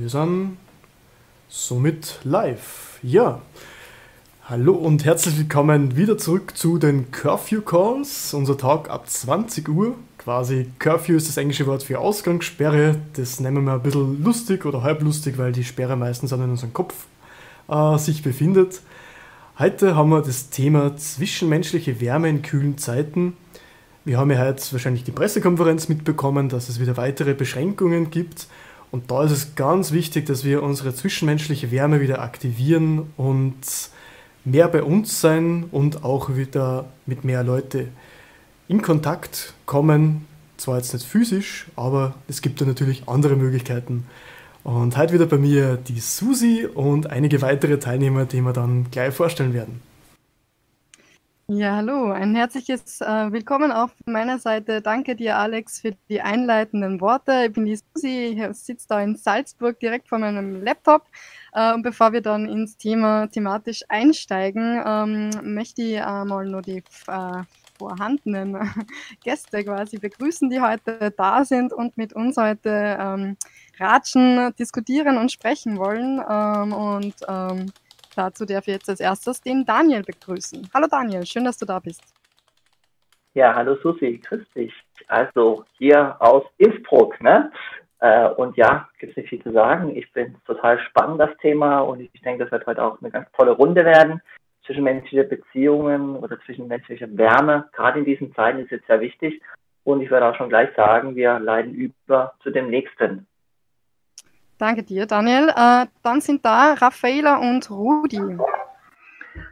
wir sind somit live. Ja, hallo und herzlich willkommen wieder zurück zu den Curfew Calls. Unser Tag ab 20 Uhr. Quasi Curfew ist das englische Wort für Ausgangssperre. Das nennen wir ein bisschen lustig oder halblustig, weil die Sperre meistens an unserem Kopf äh, sich befindet. Heute haben wir das Thema zwischenmenschliche Wärme in kühlen Zeiten. Wir haben ja heute wahrscheinlich die Pressekonferenz mitbekommen, dass es wieder weitere Beschränkungen gibt. Und da ist es ganz wichtig, dass wir unsere zwischenmenschliche Wärme wieder aktivieren und mehr bei uns sein und auch wieder mit mehr Leuten in Kontakt kommen. Zwar jetzt nicht physisch, aber es gibt da natürlich andere Möglichkeiten. Und heute wieder bei mir die Susi und einige weitere Teilnehmer, die wir dann gleich vorstellen werden. Ja, hallo, ein herzliches äh, Willkommen auch von meiner Seite. Danke dir, Alex, für die einleitenden Worte. Ich bin die Susi, ich sitze da in Salzburg direkt vor meinem Laptop. Äh, und bevor wir dann ins Thema thematisch einsteigen, ähm, möchte ich äh, mal nur die äh, vorhandenen Gäste quasi begrüßen, die heute da sind und mit uns heute ähm, ratschen, diskutieren und sprechen wollen. Ähm, und ähm, Dazu darf ich jetzt als erstes den Daniel begrüßen. Hallo Daniel, schön, dass du da bist. Ja, hallo Susi, grüß dich. Also hier aus Innsbruck, ne? Äh, und ja, gibt es nicht viel zu sagen. Ich bin total spannend, das Thema, und ich denke, das wird heute auch eine ganz tolle Runde werden. Zwischenmenschliche Beziehungen oder zwischenmenschliche Wärme, gerade in diesen Zeiten ist jetzt sehr wichtig. Und ich werde auch schon gleich sagen, wir leiden über zu dem nächsten Danke dir, Daniel. Äh, dann sind da Raffaela und Rudi.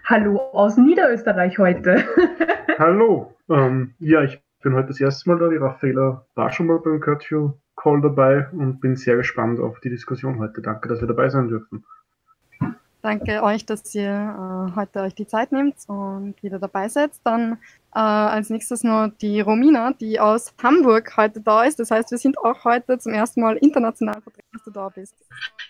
Hallo aus Niederösterreich heute. Hallo. Ähm, ja, ich bin heute das erste Mal da. Die Raffaela war schon mal beim Curfew Call dabei und bin sehr gespannt auf die Diskussion heute. Danke, dass wir dabei sein dürfen. Danke euch, dass ihr äh, heute euch die Zeit nehmt und wieder dabei seid. Dann äh, als nächstes noch die Romina, die aus Hamburg heute da ist. Das heißt, wir sind auch heute zum ersten Mal international vertreten, dass du da bist.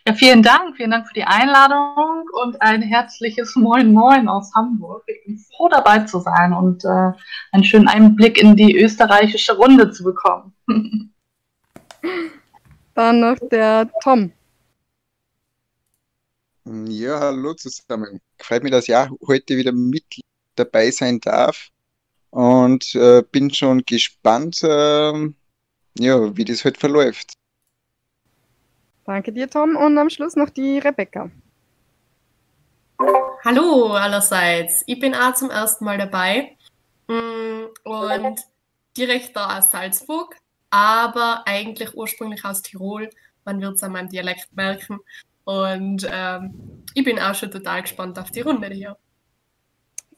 Ja, vielen Dank. Vielen Dank für die Einladung und ein herzliches Moin Moin aus Hamburg. Ich bin froh dabei zu sein und äh, einen schönen Einblick in die österreichische Runde zu bekommen. Dann noch der Tom. Ja, hallo zusammen. Freut mich, dass ich auch heute wieder mit dabei sein darf und äh, bin schon gespannt, äh, ja, wie das heute verläuft. Danke dir, Tom. Und am Schluss noch die Rebecca. Hallo allerseits. Ich bin auch zum ersten Mal dabei mm, und direkt da aus Salzburg, aber eigentlich ursprünglich aus Tirol. Man wird es an meinem Dialekt merken. Und ähm, ich bin auch schon total gespannt auf die Runde hier.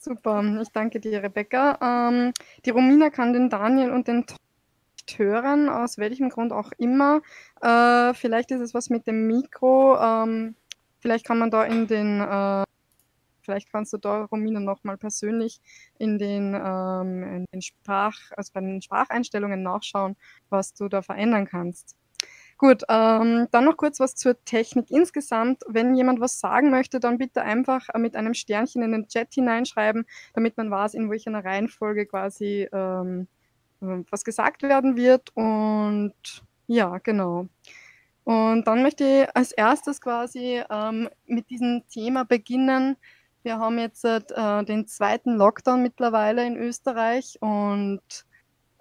Super, ich danke dir, Rebecca. Ähm, die Romina kann den Daniel und den hören, aus welchem Grund auch immer. Äh, vielleicht ist es was mit dem Mikro. Ähm, vielleicht kann man da in den, äh, vielleicht kannst du da, Romina, nochmal persönlich in den, ähm, in den Sprach, also bei den Spracheinstellungen nachschauen, was du da verändern kannst. Gut, ähm, dann noch kurz was zur Technik insgesamt. Wenn jemand was sagen möchte, dann bitte einfach äh, mit einem Sternchen in den Chat hineinschreiben, damit man weiß, in welcher Reihenfolge quasi ähm, äh, was gesagt werden wird. Und ja, genau. Und dann möchte ich als erstes quasi ähm, mit diesem Thema beginnen. Wir haben jetzt äh, den zweiten Lockdown mittlerweile in Österreich und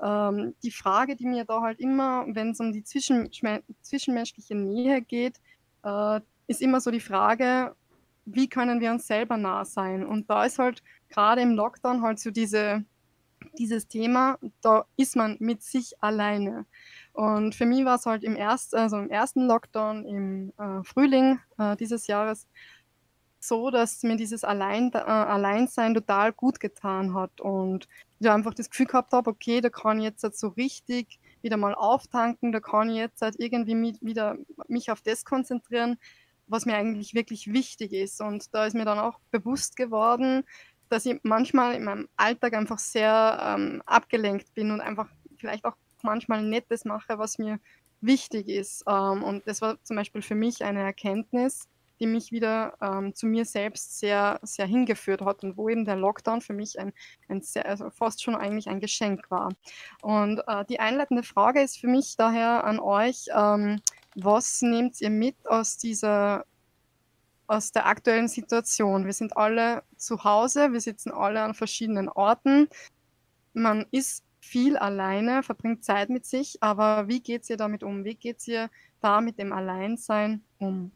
ähm, die Frage, die mir da halt immer, wenn es um die zwischen, zwischenmenschliche Nähe geht, äh, ist immer so die Frage, wie können wir uns selber nah sein? Und da ist halt gerade im Lockdown halt so diese, dieses Thema, da ist man mit sich alleine. Und für mich war es halt im, erst, also im ersten Lockdown im äh, Frühling äh, dieses Jahres so, dass mir dieses Allein, äh, Alleinsein total gut getan hat und ich einfach das Gefühl gehabt habe, okay, da kann ich jetzt halt so richtig wieder mal auftanken, da kann ich jetzt halt irgendwie mit, wieder mich auf das konzentrieren, was mir eigentlich wirklich wichtig ist. Und da ist mir dann auch bewusst geworden, dass ich manchmal in meinem Alltag einfach sehr ähm, abgelenkt bin und einfach vielleicht auch manchmal nicht das mache, was mir wichtig ist. Ähm, und das war zum Beispiel für mich eine Erkenntnis, die mich wieder ähm, zu mir selbst sehr, sehr hingeführt hat und wo eben der Lockdown für mich ein, ein sehr, also fast schon eigentlich ein Geschenk war. Und äh, die einleitende Frage ist für mich daher an euch, ähm, was nehmt ihr mit aus dieser aus der aktuellen Situation? Wir sind alle zu Hause, wir sitzen alle an verschiedenen Orten. Man ist viel alleine, verbringt Zeit mit sich, aber wie geht es ihr damit um? Wie geht es ihr da mit dem Alleinsein um?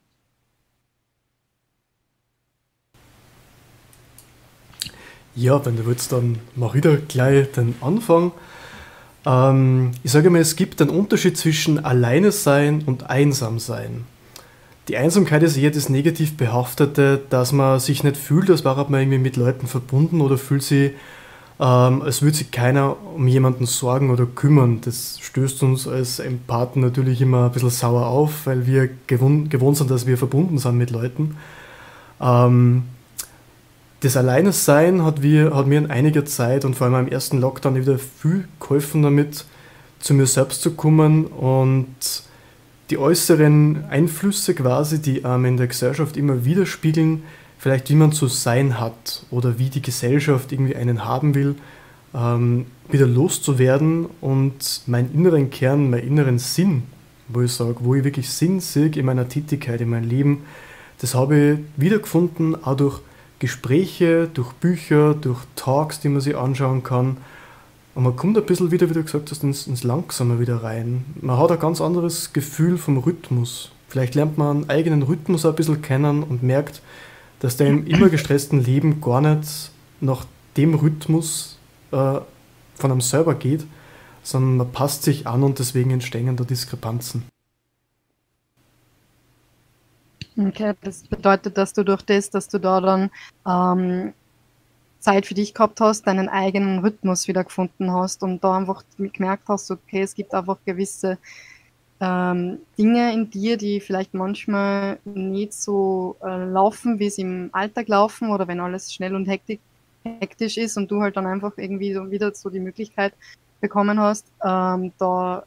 Ja, wenn du willst, dann mach wieder gleich den Anfang. Ähm, ich sage mal, es gibt einen Unterschied zwischen Alleine sein und einsam sein. Die Einsamkeit ist eher das negativ behaftete, dass man sich nicht fühlt, als wäre man irgendwie mit Leuten verbunden oder fühlt sich, ähm, als würde sich keiner um jemanden sorgen oder kümmern. Das stößt uns als Empathen natürlich immer ein bisschen sauer auf, weil wir gewohnt, gewohnt sind, dass wir verbunden sind mit Leuten. Ähm, das Alleinesein hat, hat mir in einiger Zeit und vor allem im ersten Lockdown wieder viel geholfen damit, zu mir selbst zu kommen und die äußeren Einflüsse quasi, die ähm, in der Gesellschaft immer widerspiegeln, vielleicht wie man zu sein hat oder wie die Gesellschaft irgendwie einen haben will, ähm, wieder loszuwerden und meinen inneren Kern, meinen inneren Sinn, wo ich sage, wo ich wirklich Sinn sehe in meiner Tätigkeit, in meinem Leben, das habe ich wiedergefunden, auch durch Gespräche, durch Bücher, durch Talks, die man sich anschauen kann. Und man kommt ein bisschen wieder, wie du gesagt hast, ins, ins Langsame wieder rein. Man hat ein ganz anderes Gefühl vom Rhythmus. Vielleicht lernt man einen eigenen Rhythmus ein bisschen kennen und merkt, dass der im immer gestressten Leben gar nicht nach dem Rhythmus äh, von einem selber geht, sondern man passt sich an und deswegen entstehen da Diskrepanzen. Okay, das bedeutet, dass du durch das, dass du da dann ähm, Zeit für dich gehabt hast, deinen eigenen Rhythmus wieder gefunden hast und da einfach gemerkt hast, okay, es gibt einfach gewisse ähm, Dinge in dir, die vielleicht manchmal nicht so äh, laufen, wie sie im Alltag laufen oder wenn alles schnell und hektik, hektisch ist und du halt dann einfach irgendwie so wieder so die Möglichkeit bekommen hast, ähm, da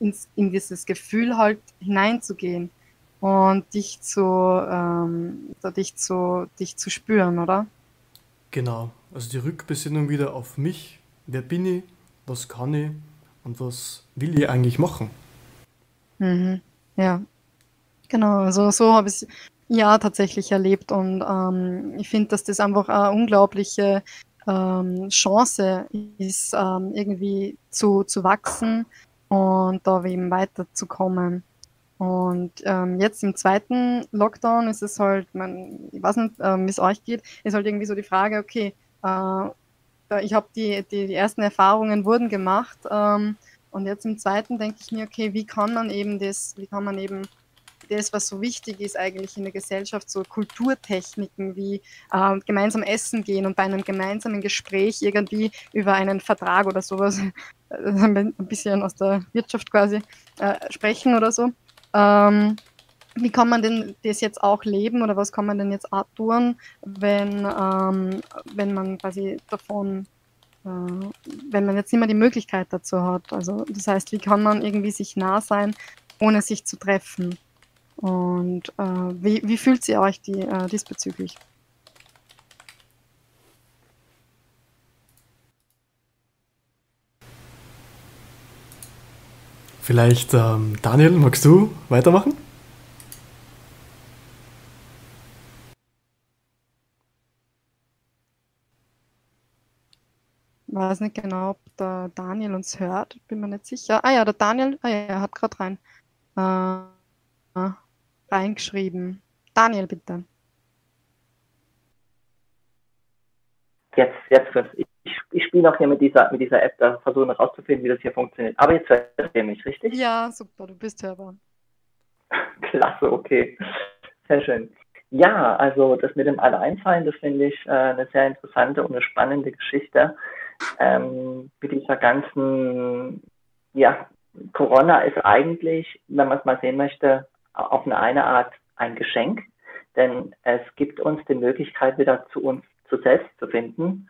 ins, in dieses Gefühl halt hineinzugehen und dich zu, ähm, dich zu, dich zu spüren, oder? Genau, also die Rückbesinnung wieder auf mich. Wer bin ich? Was kann ich? Und was will ich eigentlich machen? Mhm. Ja, genau. Also so habe ich es ja tatsächlich erlebt und ähm, ich finde, dass das einfach eine unglaubliche ähm, Chance ist, ähm, irgendwie zu, zu wachsen und da eben weiterzukommen. Und ähm, jetzt im zweiten Lockdown ist es halt, man, ich weiß nicht, ähm, wie es euch geht, ist halt irgendwie so die Frage, okay, äh, ich habe die, die, die ersten Erfahrungen wurden gemacht ähm, und jetzt im zweiten denke ich mir, okay, wie kann man eben das, wie kann man eben das, was so wichtig ist eigentlich in der Gesellschaft, so Kulturtechniken wie äh, gemeinsam essen gehen und bei einem gemeinsamen Gespräch irgendwie über einen Vertrag oder sowas, ein bisschen aus der Wirtschaft quasi, äh, sprechen oder so. Ähm, wie kann man denn das jetzt auch leben oder was kann man denn jetzt auch tun, wenn, ähm, wenn man quasi davon, äh, wenn man jetzt nicht mehr die Möglichkeit dazu hat? Also das heißt, wie kann man irgendwie sich nah sein, ohne sich zu treffen? Und äh, wie, wie fühlt ihr euch die, äh, diesbezüglich? Vielleicht, ähm, Daniel, magst du weitermachen? Ich weiß nicht genau, ob der Daniel uns hört, bin mir nicht sicher. Ah ja, der Daniel, ah ja, er hat gerade rein äh, reingeschrieben. Daniel, bitte. Jetzt, jetzt, ich ich spiele auch hier mit dieser, mit dieser App, da versuchen herauszufinden, wie das hier funktioniert. Aber jetzt hört ihr mich, richtig? Ja, super, du bist hörbar. Klasse, okay. Sehr schön. Ja, also das mit dem Alleinsein, das finde ich äh, eine sehr interessante und eine spannende Geschichte. Ähm, mit dieser ganzen, ja, Corona ist eigentlich, wenn man es mal sehen möchte, auf eine, eine Art ein Geschenk, denn es gibt uns die Möglichkeit, wieder zu uns zu selbst zu finden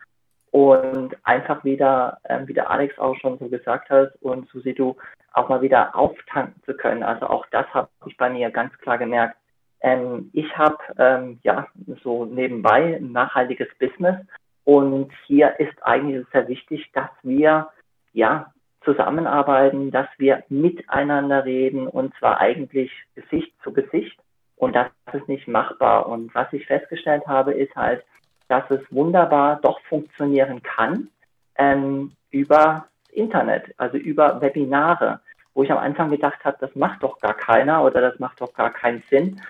und einfach wieder, ähm, wie der Alex auch schon so gesagt hat und Susi, du auch mal wieder auftanken zu können. Also auch das habe ich bei mir ganz klar gemerkt. Ähm, ich habe ähm, ja so nebenbei ein nachhaltiges Business und hier ist eigentlich sehr wichtig, dass wir ja zusammenarbeiten, dass wir miteinander reden und zwar eigentlich Gesicht zu Gesicht. Und das ist nicht machbar. Und was ich festgestellt habe, ist halt, dass es wunderbar doch funktionieren kann ähm, über Internet, also über Webinare, wo ich am Anfang gedacht habe, das macht doch gar keiner oder das macht doch gar keinen Sinn,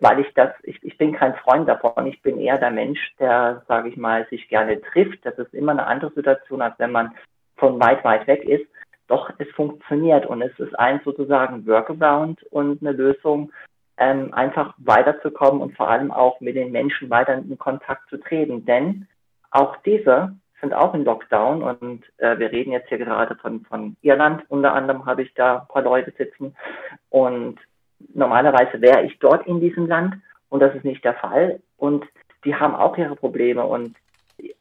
weil ich das, ich, ich bin kein Freund davon. Ich bin eher der Mensch, der, sage ich mal, sich gerne trifft. Das ist immer eine andere Situation, als wenn man von weit, weit weg ist. Doch es funktioniert und es ist ein sozusagen Workaround und eine Lösung, ähm, einfach weiterzukommen und vor allem auch mit den Menschen weiter in Kontakt zu treten. Denn auch diese sind auch in Lockdown und äh, wir reden jetzt hier gerade von, von Irland. Unter anderem habe ich da ein paar Leute sitzen und normalerweise wäre ich dort in diesem Land und das ist nicht der Fall und die haben auch ihre Probleme und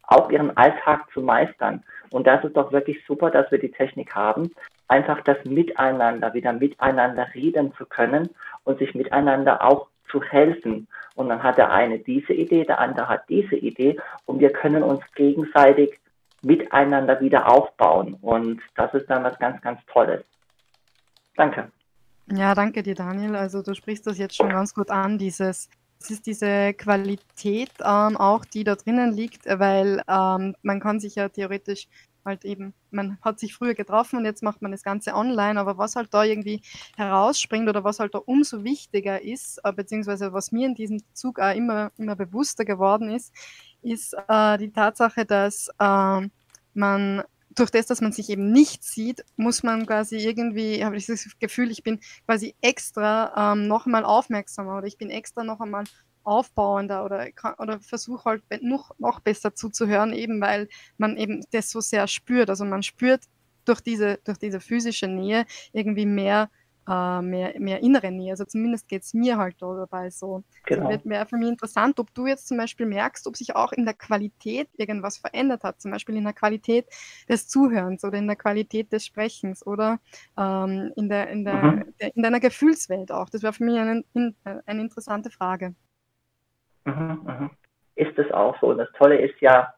auch ihren Alltag zu meistern. Und das ist doch wirklich super, dass wir die Technik haben, einfach das Miteinander, wieder miteinander reden zu können und sich miteinander auch zu helfen. Und dann hat der eine diese Idee, der andere hat diese Idee und wir können uns gegenseitig miteinander wieder aufbauen. Und das ist dann was ganz, ganz Tolles. Danke. Ja, danke dir, Daniel. Also du sprichst das jetzt schon ganz gut an, dieses es ist diese Qualität ähm, auch, die da drinnen liegt, weil ähm, man kann sich ja theoretisch halt eben, man hat sich früher getroffen und jetzt macht man das Ganze online, aber was halt da irgendwie herausspringt oder was halt da umso wichtiger ist, äh, beziehungsweise was mir in diesem Zug auch immer, immer bewusster geworden ist, ist äh, die Tatsache, dass äh, man durch das, dass man sich eben nicht sieht, muss man quasi irgendwie, habe ich das Gefühl, ich bin quasi extra ähm, noch einmal aufmerksamer oder ich bin extra noch einmal aufbauender oder, oder versuche halt noch, noch besser zuzuhören, eben weil man eben das so sehr spürt. Also man spürt durch diese, durch diese physische Nähe irgendwie mehr äh, mehr, mehr innere Nähe. Also zumindest geht es mir halt da dabei so. Genau. Also wäre für mich interessant, ob du jetzt zum Beispiel merkst, ob sich auch in der Qualität irgendwas verändert hat, zum Beispiel in der Qualität des Zuhörens oder in der Qualität des Sprechens oder ähm, in, der, in, der, mhm. der, in deiner Gefühlswelt auch. Das wäre für mich eine, eine interessante Frage. Mhm, mhm. Ist es auch so. Und das Tolle ist ja,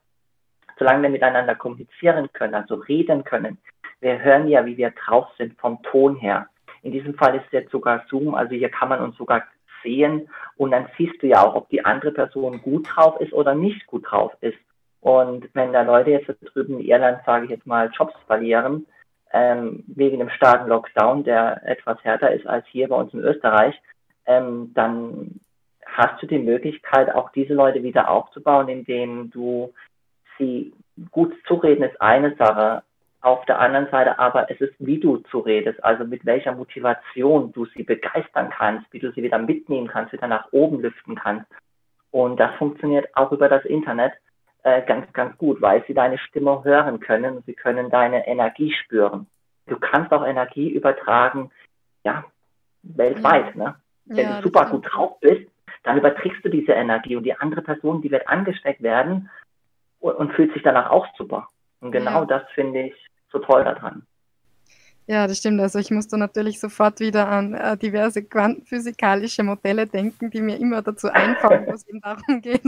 solange wir miteinander kommunizieren können, also reden können, wir hören ja, wie wir drauf sind vom Ton her. In diesem Fall ist es jetzt sogar Zoom, also hier kann man uns sogar sehen und dann siehst du ja auch, ob die andere Person gut drauf ist oder nicht gut drauf ist. Und wenn da Leute jetzt drüben in Irland, sage ich jetzt mal, Jobs verlieren, ähm, wegen dem starken Lockdown, der etwas härter ist als hier bei uns in Österreich, ähm, dann hast du die Möglichkeit, auch diese Leute wieder aufzubauen, indem du sie gut zureden ist eine Sache, auf der anderen Seite aber es ist, wie du zu redest, also mit welcher Motivation du sie begeistern kannst, wie du sie wieder mitnehmen kannst, wieder nach oben lüften kannst. Und das funktioniert auch über das Internet äh, ganz, ganz gut, weil sie deine Stimme hören können, sie können deine Energie spüren. Du kannst auch Energie übertragen, ja, weltweit, ja. ne? Wenn ja, du super gut drauf bist, dann überträgst du diese Energie und die andere Person, die wird angesteckt werden und, und fühlt sich danach auch super. Und genau ja. das finde ich so toll daran. Ja, das stimmt. Also ich musste natürlich sofort wieder an äh, diverse quantenphysikalische Modelle denken, die mir immer dazu einfallen, wo es eben darum geht,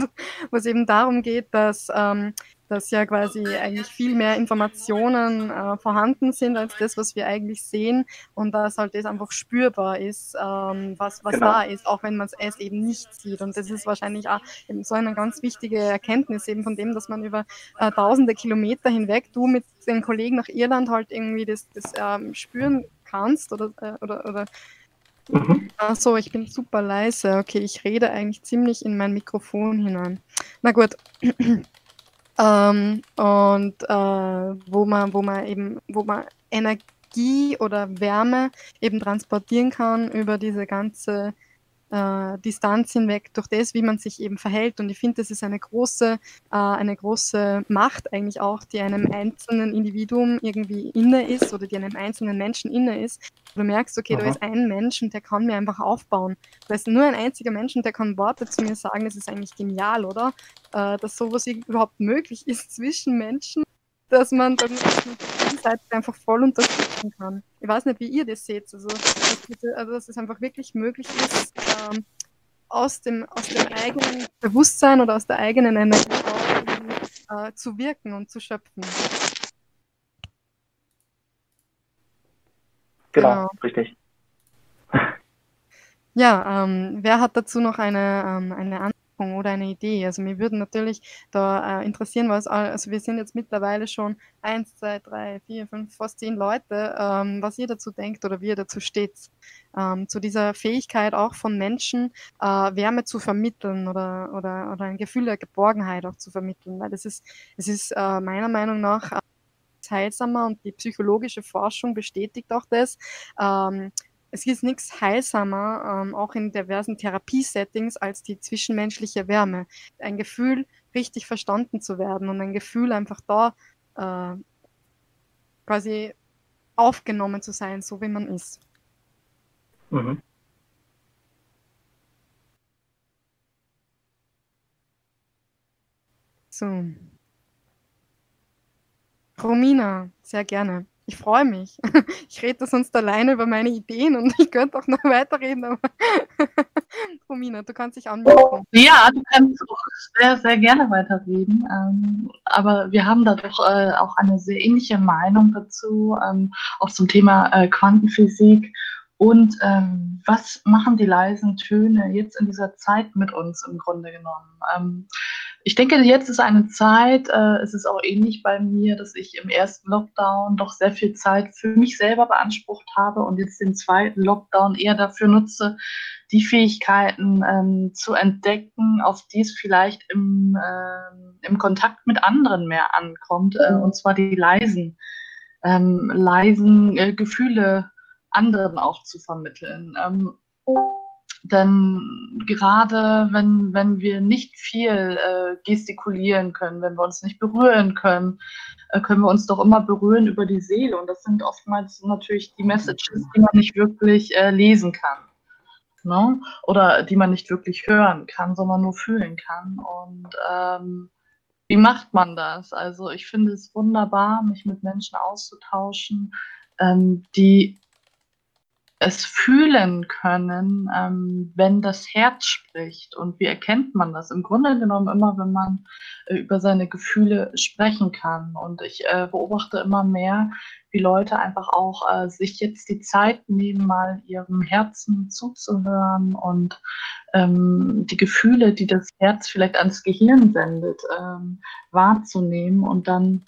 wo es eben darum geht, dass ähm, dass ja quasi eigentlich viel mehr Informationen äh, vorhanden sind als das, was wir eigentlich sehen und dass halt das einfach spürbar ist, ähm, was, was genau. da ist, auch wenn man es eben nicht sieht. Und das ist wahrscheinlich auch eben so eine ganz wichtige Erkenntnis eben von dem, dass man über äh, tausende Kilometer hinweg, du mit den Kollegen nach Irland halt irgendwie das, das ähm, spüren kannst oder, äh, oder, oder Mhm. Ach so, ich bin super leise. Okay, ich rede eigentlich ziemlich in mein Mikrofon hinein. Na gut. Ähm, und äh, wo man, wo man eben, wo man Energie oder Wärme eben transportieren kann über diese ganze äh, Distanz hinweg durch das, wie man sich eben verhält. Und ich finde, das ist eine große, äh, eine große Macht eigentlich auch, die einem einzelnen Individuum irgendwie inne ist oder die einem einzelnen Menschen inne ist. Du merkst, okay, Aha. da ist ein Mensch und der kann mir einfach aufbauen. Da ist nur ein einziger Mensch und der kann Worte zu mir sagen. Das ist eigentlich genial, oder? Äh, dass sowas überhaupt möglich ist zwischen Menschen, dass man dann Seite einfach voll unterstützen kann. Ich weiß nicht, wie ihr das seht. Also, also dass es einfach wirklich möglich ist, ähm, aus, dem, aus dem eigenen Bewusstsein oder aus der eigenen Energie auch, äh, zu wirken und zu schöpfen. Genau, genau. richtig. Ja, ähm, wer hat dazu noch eine, ähm, eine Anmerkung oder eine Idee? Also mir würden natürlich da äh, interessieren, was, also wir sind jetzt mittlerweile schon eins, zwei, drei, vier, fünf, fast zehn Leute, ähm, was ihr dazu denkt oder wie ihr dazu steht, ähm, zu dieser Fähigkeit auch von Menschen äh, Wärme zu vermitteln oder, oder, oder ein Gefühl der Geborgenheit auch zu vermitteln, weil das ist, es ist äh, meiner Meinung nach heilsamer und die psychologische Forschung bestätigt auch das. Ähm, es ist nichts heilsamer, ähm, auch in diversen Therapiesettings, als die zwischenmenschliche Wärme. Ein Gefühl, richtig verstanden zu werden und ein Gefühl, einfach da äh, quasi aufgenommen zu sein, so wie man ist. Mhm. So. Romina, sehr gerne. Ich freue mich. Ich rede sonst alleine über meine Ideen und ich könnte auch noch weiterreden, aber Romina, du kannst dich anmelden. Ja, du kannst auch sehr, sehr gerne weiterreden. Ähm, aber wir haben da doch äh, auch eine sehr ähnliche Meinung dazu, ähm, auch zum Thema äh, Quantenphysik. Und ähm, was machen die leisen Töne jetzt in dieser Zeit mit uns im Grunde genommen? Ich denke, jetzt ist eine Zeit, äh, es ist auch ähnlich bei mir, dass ich im ersten Lockdown doch sehr viel Zeit für mich selber beansprucht habe und jetzt den zweiten Lockdown eher dafür nutze, die Fähigkeiten ähm, zu entdecken, auf die es vielleicht im, äh, im Kontakt mit anderen mehr ankommt, äh, und zwar die leisen, ähm, leisen äh, Gefühle anderen auch zu vermitteln. Ähm, denn gerade wenn, wenn wir nicht viel äh, gestikulieren können, wenn wir uns nicht berühren können, äh, können wir uns doch immer berühren über die Seele. Und das sind oftmals natürlich die Messages, die man nicht wirklich äh, lesen kann. Ne? Oder die man nicht wirklich hören kann, sondern nur fühlen kann. Und ähm, wie macht man das? Also ich finde es wunderbar, mich mit Menschen auszutauschen, ähm, die es fühlen können, ähm, wenn das Herz spricht. Und wie erkennt man das? Im Grunde genommen immer, wenn man äh, über seine Gefühle sprechen kann. Und ich äh, beobachte immer mehr, wie Leute einfach auch äh, sich jetzt die Zeit nehmen, mal ihrem Herzen zuzuhören und ähm, die Gefühle, die das Herz vielleicht ans Gehirn sendet, ähm, wahrzunehmen und dann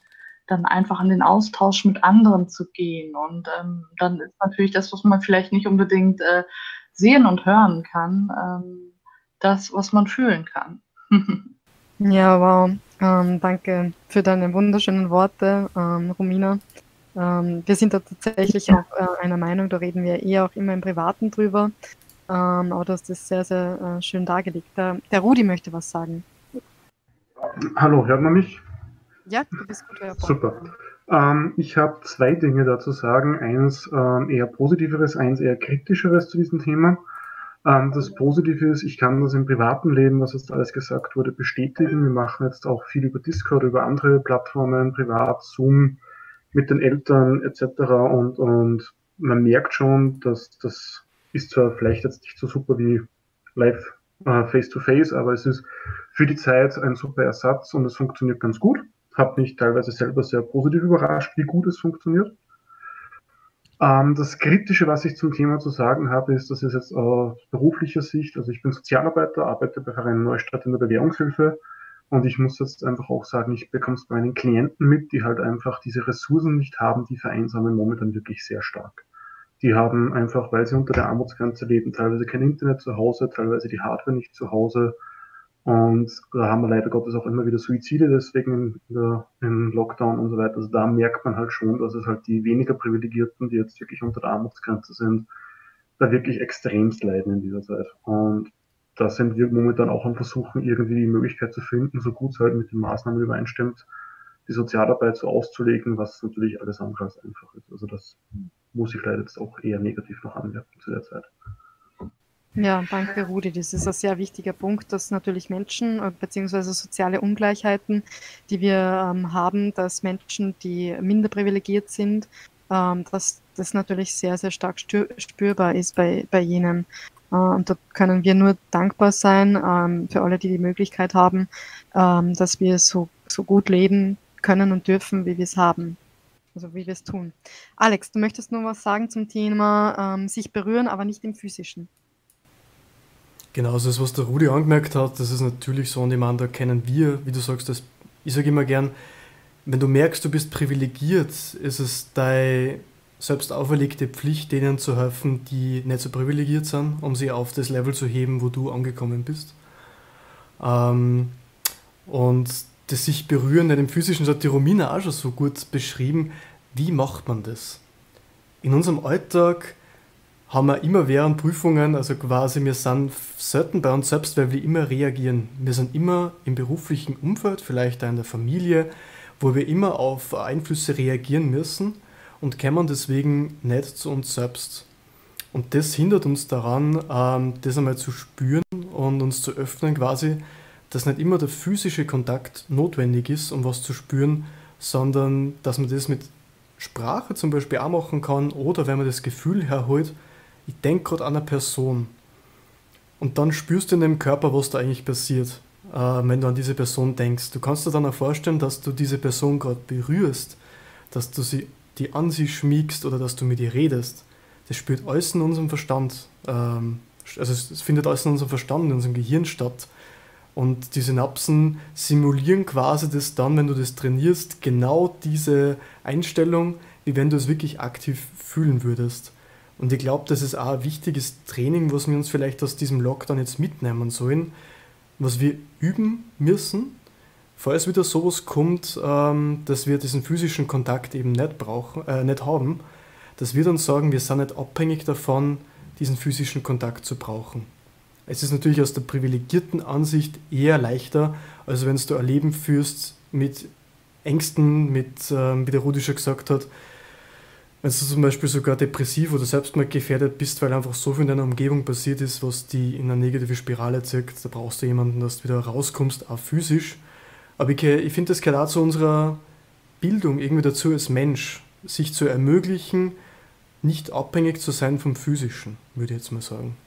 dann einfach in den Austausch mit anderen zu gehen. Und ähm, dann ist natürlich das, was man vielleicht nicht unbedingt äh, sehen und hören kann, ähm, das, was man fühlen kann. ja, wow. Ähm, danke für deine wunderschönen Worte, ähm, Romina. Ähm, wir sind da tatsächlich auch äh, einer Meinung, da reden wir eher auch immer im Privaten drüber. Ähm, aber du hast das sehr, sehr äh, schön dargelegt. Der, der Rudi möchte was sagen. Hallo, hört man mich? Ja, du bist gut hörbar. Super. Ähm, ich habe zwei Dinge dazu sagen. Eins ähm, eher positiveres, eins eher kritischeres zu diesem Thema. Ähm, das Positive ist, ich kann das im privaten Leben, was jetzt alles gesagt wurde, bestätigen. Wir machen jetzt auch viel über Discord, über andere Plattformen, privat, Zoom, mit den Eltern etc. Und, und man merkt schon, dass das ist zwar vielleicht jetzt nicht so super wie live äh, face to face, aber es ist für die Zeit ein super Ersatz und es funktioniert ganz gut habe mich teilweise selber sehr positiv überrascht, wie gut es funktioniert. Ähm, das Kritische, was ich zum Thema zu sagen habe, ist, dass es jetzt aus beruflicher Sicht, also ich bin Sozialarbeiter, arbeite bei Verein Neustadt in der Bewährungshilfe und ich muss jetzt einfach auch sagen, ich bekomme es bei meinen Klienten mit, die halt einfach diese Ressourcen nicht haben, die vereinsamen momentan wirklich sehr stark. Die haben einfach, weil sie unter der Armutsgrenze leben, teilweise kein Internet zu Hause, teilweise die Hardware nicht zu Hause, und da haben wir leider Gottes auch immer wieder Suizide deswegen im Lockdown und so weiter. Also da merkt man halt schon, dass es halt die weniger Privilegierten, die jetzt wirklich unter der Armutsgrenze sind, da wirklich extremst leiden in dieser Zeit. Und da sind wir momentan auch am Versuchen, irgendwie die Möglichkeit zu finden, so gut es halt mit den Maßnahmen übereinstimmt, die Sozialarbeit so auszulegen, was natürlich alles andere als einfach ist. Also das muss ich leider jetzt auch eher negativ noch anmerken zu der Zeit. Ja, danke Rudi. Das ist ein sehr wichtiger Punkt, dass natürlich Menschen äh, bzw. soziale Ungleichheiten, die wir ähm, haben, dass Menschen, die minder privilegiert sind, ähm, dass das natürlich sehr, sehr stark spürbar ist bei, bei jenen. Äh, und da können wir nur dankbar sein ähm, für alle, die die Möglichkeit haben, ähm, dass wir so, so gut leben können und dürfen, wie wir es haben. also wie wir es tun. Alex, du möchtest nur was sagen zum Thema ähm, sich berühren, aber nicht im physischen. Genau, also das, was der Rudi angemerkt hat, das ist natürlich so, und ich meine, da kennen wir, wie du sagst, das, ich sage immer gern, wenn du merkst, du bist privilegiert, ist es deine selbst auferlegte Pflicht, denen zu helfen, die nicht so privilegiert sind, um sie auf das Level zu heben, wo du angekommen bist. Ähm, und das sich berühren, im physischen, das hat die Romina auch schon so gut beschrieben. Wie macht man das? In unserem Alltag haben wir immer während Prüfungen, also quasi wir sind selten bei uns selbst, weil wir immer reagieren. Wir sind immer im beruflichen Umfeld, vielleicht auch in der Familie, wo wir immer auf Einflüsse reagieren müssen und kommen deswegen nicht zu uns selbst. Und das hindert uns daran, ähm, das einmal zu spüren und uns zu öffnen, quasi, dass nicht immer der physische Kontakt notwendig ist, um was zu spüren, sondern dass man das mit Sprache zum Beispiel auch machen kann oder wenn man das Gefühl herholt, ich denke gerade an eine Person. Und dann spürst du in dem Körper, was da eigentlich passiert, äh, wenn du an diese Person denkst. Du kannst dir dann auch vorstellen, dass du diese Person gerade berührst, dass du sie, die an sie schmiegst oder dass du mit ihr redest. Das spürt alles in unserem Verstand. Ähm, also es findet alles in unserem Verstand, in unserem Gehirn statt. Und die Synapsen simulieren quasi das dann, wenn du das trainierst, genau diese Einstellung, wie wenn du es wirklich aktiv fühlen würdest. Und ich glaube, das ist auch ein wichtiges Training, was wir uns vielleicht aus diesem Lockdown jetzt mitnehmen sollen, was wir üben müssen, falls wieder sowas kommt, ähm, dass wir diesen physischen Kontakt eben nicht brauchen, äh, nicht haben, dass wir dann sagen, wir sind nicht abhängig davon, diesen physischen Kontakt zu brauchen. Es ist natürlich aus der privilegierten Ansicht eher leichter, als wenn du ein Leben führst mit Ängsten, mit, ähm, wie der Rudi schon gesagt hat, wenn du zum Beispiel sogar depressiv oder selbstmordgefährdet bist, weil einfach so viel in deiner Umgebung passiert ist, was die in eine negative Spirale zirkt, da brauchst du jemanden, dass du wieder rauskommst, auch physisch. Aber ich, ich finde, das gehört auch zu unserer Bildung irgendwie dazu als Mensch, sich zu ermöglichen, nicht abhängig zu sein vom Physischen, würde ich jetzt mal sagen.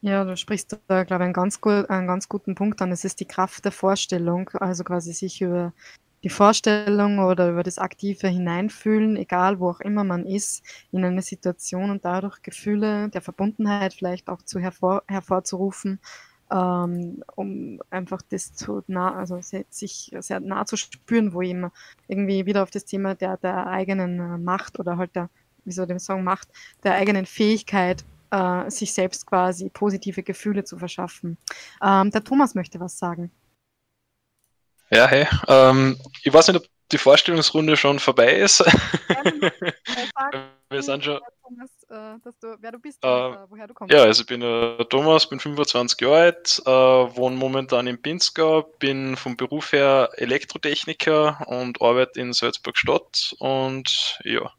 Ja, du sprichst da, glaube ich, einen ganz, einen ganz guten Punkt an. Es ist die Kraft der Vorstellung, also quasi sich über die Vorstellung oder über das aktive Hineinfühlen, egal wo auch immer man ist, in eine Situation und dadurch Gefühle der Verbundenheit vielleicht auch zu hervor, hervorzurufen, ähm, um einfach das zu nah, also sich sehr nah zu spüren, wo eben irgendwie wieder auf das Thema der, der eigenen äh, Macht oder halt der, wie soll ich sagen, Macht, der eigenen Fähigkeit äh, sich selbst quasi positive Gefühle zu verschaffen. Ähm, der Thomas möchte was sagen. Ja, hey, ähm, ich weiß nicht, ob die Vorstellungsrunde schon vorbei ist. Wir sind schon. Äh, dass du, wer du bist äh, äh, woher du kommst. Ja, also ich bin äh, Thomas, bin 25 Jahre alt, äh, wohne momentan in Pinzgau, bin vom Beruf her Elektrotechniker und arbeite in Salzburg Stadt und ja,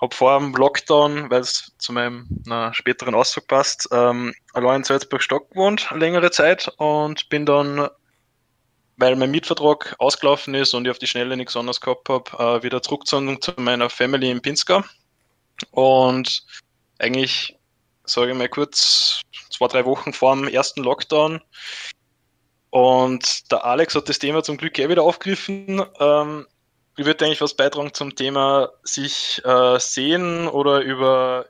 habe vor dem Lockdown, weil es zu meinem na, späteren Ausflug passt, ähm, allein in Salzburg Stock gewohnt, längere Zeit und bin dann, weil mein Mietvertrag ausgelaufen ist und ich auf die Schnelle nichts anderes gehabt habe, äh, wieder zurückgezogen zu meiner Family in Pinzgau. Und eigentlich, sage ich mal kurz, zwei, drei Wochen vor dem ersten Lockdown. Und der Alex hat das Thema zum Glück eh wieder aufgegriffen. Ähm, ich würde eigentlich was beitragen zum Thema sich äh, sehen oder über,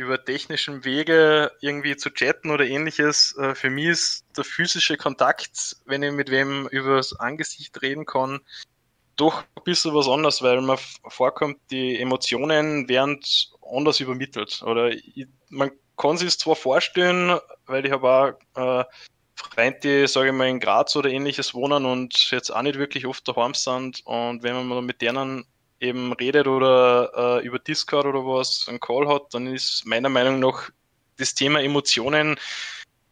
über technischen Wege irgendwie zu chatten oder ähnliches. Äh, für mich ist der physische Kontakt, wenn ich mit wem übers Angesicht reden kann, doch ein bisschen was anderes, weil man vorkommt, die Emotionen werden anders übermittelt. Oder ich, man kann sich es zwar vorstellen, weil ich habe auch äh, Freunde, die, sage ich mal, in Graz oder ähnliches wohnen und jetzt auch nicht wirklich oft daheim sind. Und wenn man mit denen eben redet oder äh, über Discord oder was einen Call hat, dann ist meiner Meinung nach das Thema Emotionen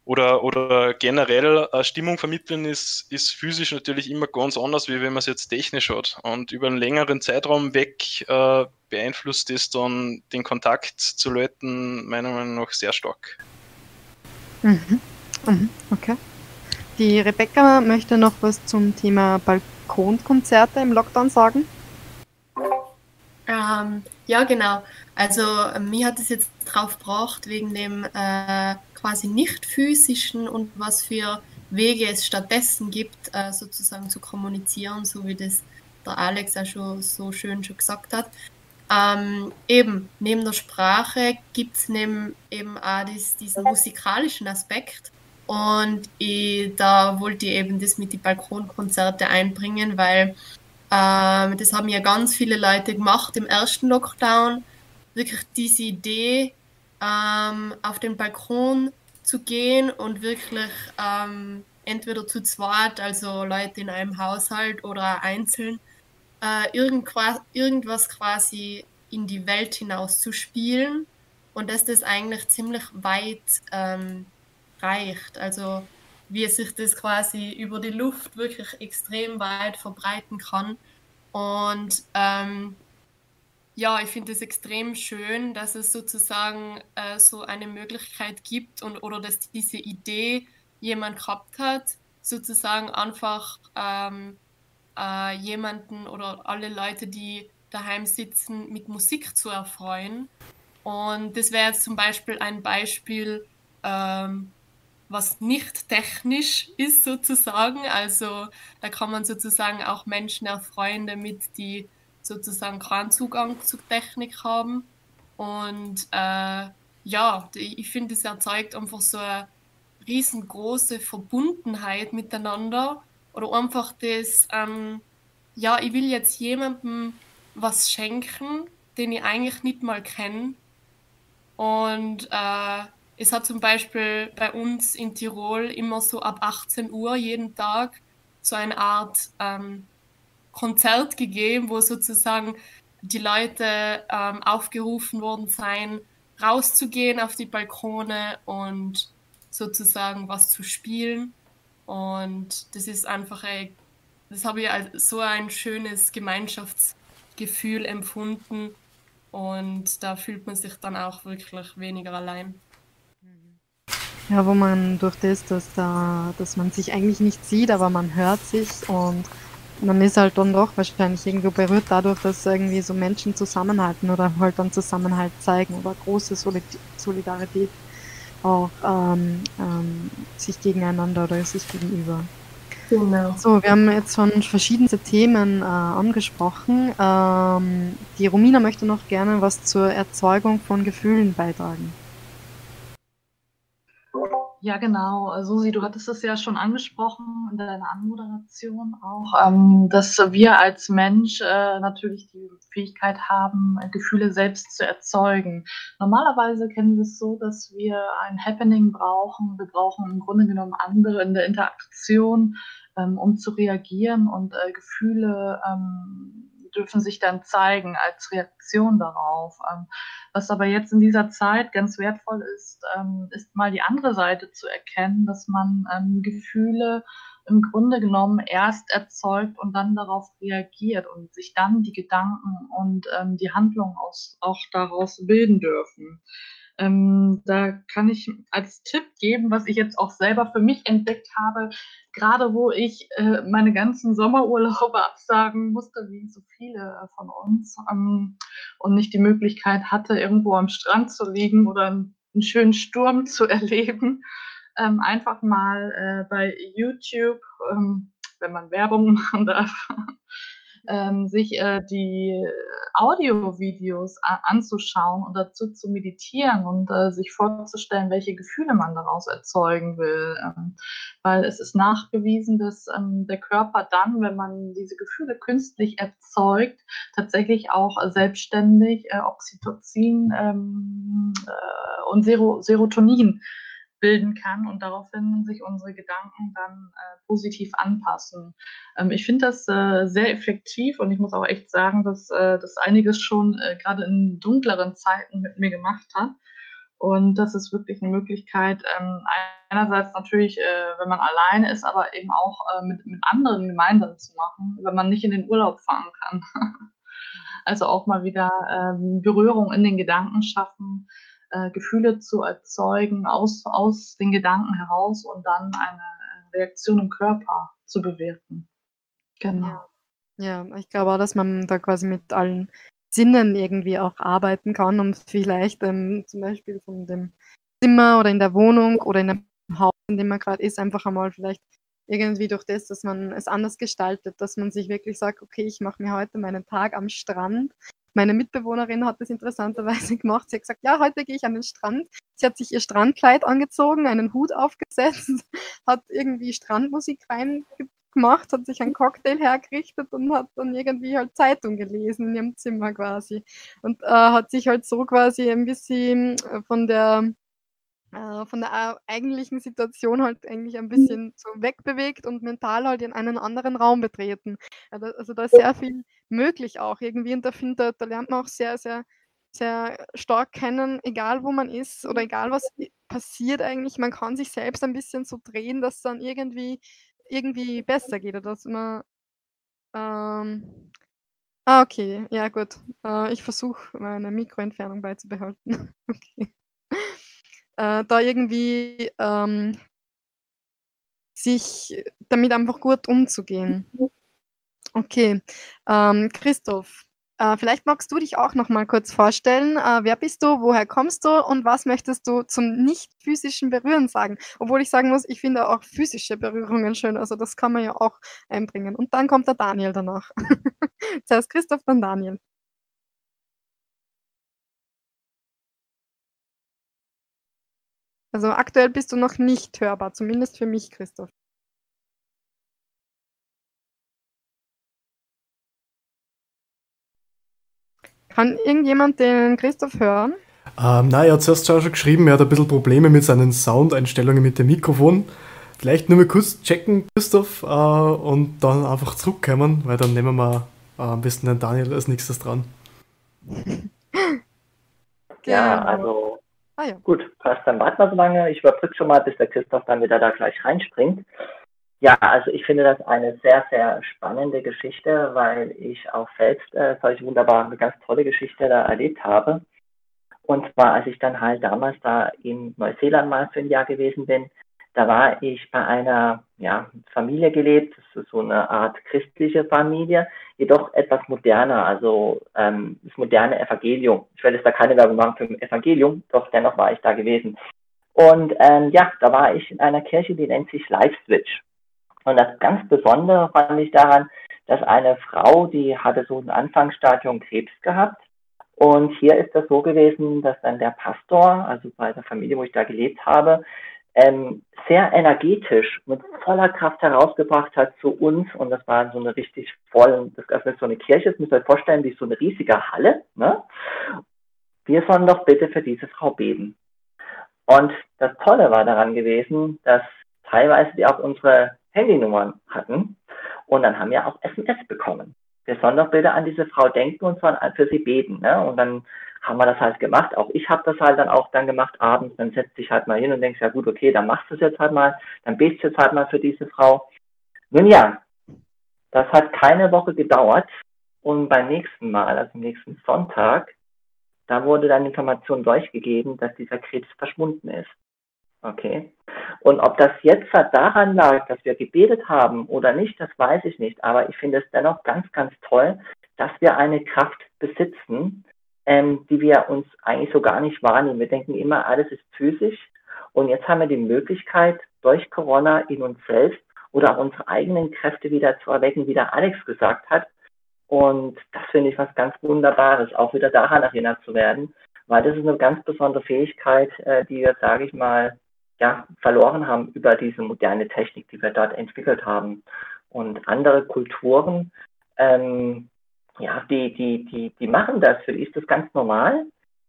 oder, oder generell äh, Stimmung vermitteln ist, ist physisch natürlich immer ganz anders, wie wenn man es jetzt technisch hat. Und über einen längeren Zeitraum weg äh, beeinflusst es dann den Kontakt zu Leuten meiner Meinung nach sehr stark. Mhm. Mhm, okay. Die Rebecca möchte noch was zum Thema Balkonkonzerte im Lockdown sagen. Ähm, ja, genau. Also mir hat es jetzt drauf gebracht, wegen dem äh, quasi nicht physischen und was für Wege es stattdessen gibt, äh, sozusagen zu kommunizieren, so wie das der Alex auch schon so schön schon gesagt hat. Ähm, eben, neben der Sprache gibt es eben auch dies, diesen musikalischen Aspekt. Und ich, da wollte ich eben das mit den Balkonkonzerte einbringen, weil ähm, das haben ja ganz viele Leute gemacht im ersten Lockdown. Wirklich diese Idee, ähm, auf den Balkon zu gehen und wirklich ähm, entweder zu zweit, also Leute in einem Haushalt oder einzeln, äh, irgendwas quasi in die Welt hinaus zu spielen und dass das eigentlich ziemlich weit ähm, reicht. Also wie sich das quasi über die Luft wirklich extrem weit verbreiten kann. Und ähm, ja, ich finde es extrem schön, dass es sozusagen äh, so eine Möglichkeit gibt und oder dass diese Idee jemand gehabt hat, sozusagen einfach ähm, äh, jemanden oder alle Leute, die daheim sitzen, mit Musik zu erfreuen. Und das wäre jetzt zum Beispiel ein Beispiel, ähm, was nicht technisch ist sozusagen. Also da kann man sozusagen auch Menschen erfreuen, damit die sozusagen keinen Zugang zur Technik haben. Und äh, ja, ich finde, es erzeugt einfach so eine riesengroße Verbundenheit miteinander oder einfach das, ähm, ja, ich will jetzt jemandem was schenken, den ich eigentlich nicht mal kenne. Und äh, es hat zum Beispiel bei uns in Tirol immer so ab 18 Uhr jeden Tag so eine Art ähm, Konzert gegeben, wo sozusagen die Leute ähm, aufgerufen worden seien, rauszugehen auf die Balkone und sozusagen was zu spielen. Und das ist einfach, ein, das habe ich als so ein schönes Gemeinschaftsgefühl empfunden. Und da fühlt man sich dann auch wirklich weniger allein. Ja, wo man durch das, dass, da, dass man sich eigentlich nicht sieht, aber man hört sich und man ist halt dann doch wahrscheinlich irgendwo berührt dadurch, dass irgendwie so Menschen zusammenhalten oder halt dann Zusammenhalt zeigen oder große Solidarität auch ähm, ähm, sich gegeneinander oder sich gegenüber. Genau. So, wir haben jetzt schon verschiedenste Themen äh, angesprochen. Ähm, die Romina möchte noch gerne was zur Erzeugung von Gefühlen beitragen. Ja, genau. Susi, du hattest es ja schon angesprochen in deiner Anmoderation auch, ähm, dass wir als Mensch äh, natürlich die Fähigkeit haben, Gefühle selbst zu erzeugen. Normalerweise kennen wir es so, dass wir ein Happening brauchen. Wir brauchen im Grunde genommen andere in der Interaktion, ähm, um zu reagieren und äh, Gefühle ähm, dürfen sich dann zeigen als Reaktion darauf. Ähm, was aber jetzt in dieser Zeit ganz wertvoll ist, ähm, ist mal die andere Seite zu erkennen, dass man ähm, Gefühle im Grunde genommen erst erzeugt und dann darauf reagiert und sich dann die Gedanken und die Handlungen auch daraus bilden dürfen. Ähm, da kann ich als Tipp geben, was ich jetzt auch selber für mich entdeckt habe, gerade wo ich äh, meine ganzen Sommerurlaube absagen musste, wie so viele äh, von uns, ähm, und nicht die Möglichkeit hatte, irgendwo am Strand zu liegen oder einen, schönen Sturm zu erleben, ähm, einfach mal äh, bei YouTube, ähm, wenn man Werbung machen darf, ähm, sich äh, die Audio-Videos anzuschauen und dazu zu meditieren und äh, sich vorzustellen, welche Gefühle man daraus erzeugen will. Ähm, weil es ist nachgewiesen, dass ähm, der Körper dann, wenn man diese Gefühle künstlich erzeugt, tatsächlich auch selbstständig äh, Oxytocin ähm, äh, und Serotonin bilden kann und daraufhin sich unsere Gedanken dann äh, positiv anpassen. Ähm, ich finde das äh, sehr effektiv und ich muss auch echt sagen, dass äh, das einiges schon äh, gerade in dunkleren Zeiten mit mir gemacht hat. Und das ist wirklich eine Möglichkeit, ähm, einerseits natürlich, äh, wenn man alleine ist, aber eben auch äh, mit, mit anderen gemeinsam zu machen, wenn man nicht in den Urlaub fahren kann. also auch mal wieder ähm, Berührung in den Gedanken schaffen äh, Gefühle zu erzeugen aus, aus den Gedanken heraus und dann eine Reaktion im Körper zu bewerten. Genau. Ja, ja ich glaube auch, dass man da quasi mit allen Sinnen irgendwie auch arbeiten kann und vielleicht ähm, zum Beispiel von dem Zimmer oder in der Wohnung oder in dem Haus, in dem man gerade ist, einfach einmal vielleicht irgendwie durch das, dass man es anders gestaltet, dass man sich wirklich sagt, okay, ich mache mir heute meinen Tag am Strand. Meine Mitbewohnerin hat das interessanterweise gemacht. Sie hat gesagt, ja, heute gehe ich an den Strand. Sie hat sich ihr Strandkleid angezogen, einen Hut aufgesetzt, hat irgendwie Strandmusik reingemacht, hat sich einen Cocktail hergerichtet und hat dann irgendwie halt Zeitung gelesen in ihrem Zimmer quasi. Und äh, hat sich halt so quasi ein bisschen äh, von der äh, von der eigentlichen Situation halt eigentlich ein bisschen so wegbewegt und mental halt in einen anderen Raum betreten. also da ist sehr viel möglich auch irgendwie und da finde da, da lernt man auch sehr, sehr, sehr stark kennen, egal wo man ist oder egal was passiert eigentlich, man kann sich selbst ein bisschen so drehen, dass es dann irgendwie, irgendwie besser geht oder dass man ähm, Ah, okay, ja gut. Äh, ich versuche meine Mikroentfernung beizubehalten. Okay äh, da irgendwie ähm, sich damit einfach gut umzugehen. Okay, ähm, Christoph, äh, vielleicht magst du dich auch noch mal kurz vorstellen. Äh, wer bist du, woher kommst du und was möchtest du zum nicht physischen Berühren sagen? Obwohl ich sagen muss, ich finde auch physische Berührungen schön, also das kann man ja auch einbringen. Und dann kommt der Daniel danach. Zuerst Christoph, dann Daniel. Also aktuell bist du noch nicht hörbar, zumindest für mich, Christoph. Kann irgendjemand den Christoph hören? Ähm, nein, er hat zuerst schon geschrieben, er hat ein bisschen Probleme mit seinen Soundeinstellungen mit dem Mikrofon. Vielleicht nur mal kurz checken, Christoph, äh, und dann einfach zurückkommen, weil dann nehmen wir äh, am besten den Daniel als nächstes dran. ja, also Ah, ja. Gut, passt, dann warten wir so lange. Ich überbrücke schon mal, bis der Christoph dann wieder da gleich reinspringt. Ja, also ich finde das eine sehr, sehr spannende Geschichte, weil ich auch selbst äh, solche wunderbare, ganz tolle Geschichte da erlebt habe. Und zwar, als ich dann halt damals da in Neuseeland mal für ein Jahr gewesen bin, da war ich bei einer ja, Familie gelebt, das ist so eine Art christliche Familie, jedoch etwas moderner, also ähm, das moderne Evangelium. Ich werde jetzt da keine Werbung machen für ein Evangelium, doch dennoch war ich da gewesen. Und ähm, ja, da war ich in einer Kirche, die nennt sich Live Switch. Und das ganz Besondere fand ich daran, dass eine Frau, die hatte so ein Anfangsstadium Krebs gehabt. Und hier ist das so gewesen, dass dann der Pastor, also bei der Familie, wo ich da gelebt habe, ähm, sehr energetisch mit voller Kraft herausgebracht hat zu uns und das war so eine richtig voll, das ist so eine Kirche, das müsst ihr euch vorstellen, wie so eine riesige Halle. Ne? Wir sollen doch bitte für diese Frau beten. Und das Tolle war daran gewesen, dass teilweise die auch unsere Handynummern hatten und dann haben wir auch SMS bekommen. Wir sollen doch bitte an diese Frau denken und sollen für sie beten. Ne? Und dann haben wir das halt gemacht. Auch ich habe das halt dann auch dann gemacht abends. Dann setzt dich halt mal hin und denkst, ja gut, okay, dann machst du es jetzt halt mal, dann betest du jetzt halt mal für diese Frau. Nun ja, das hat keine Woche gedauert und beim nächsten Mal, also am nächsten Sonntag, da wurde dann Information durchgegeben, dass dieser Krebs verschwunden ist. Okay. Und ob das jetzt daran lag, dass wir gebetet haben oder nicht, das weiß ich nicht. Aber ich finde es dennoch ganz, ganz toll, dass wir eine Kraft besitzen, ähm, die wir uns eigentlich so gar nicht wahrnehmen. Wir denken immer, alles ist physisch. Und jetzt haben wir die Möglichkeit, durch Corona in uns selbst oder auch unsere eigenen Kräfte wieder zu erwecken, wie der Alex gesagt hat. Und das finde ich was ganz Wunderbares, auch wieder daran erinnert zu werden, weil das ist eine ganz besondere Fähigkeit, äh, die wir, sage ich mal, ja, verloren haben über diese moderne Technik, die wir dort entwickelt haben. Und andere Kulturen ähm, ja, die, die, die, die machen das. Für die ist das ganz normal,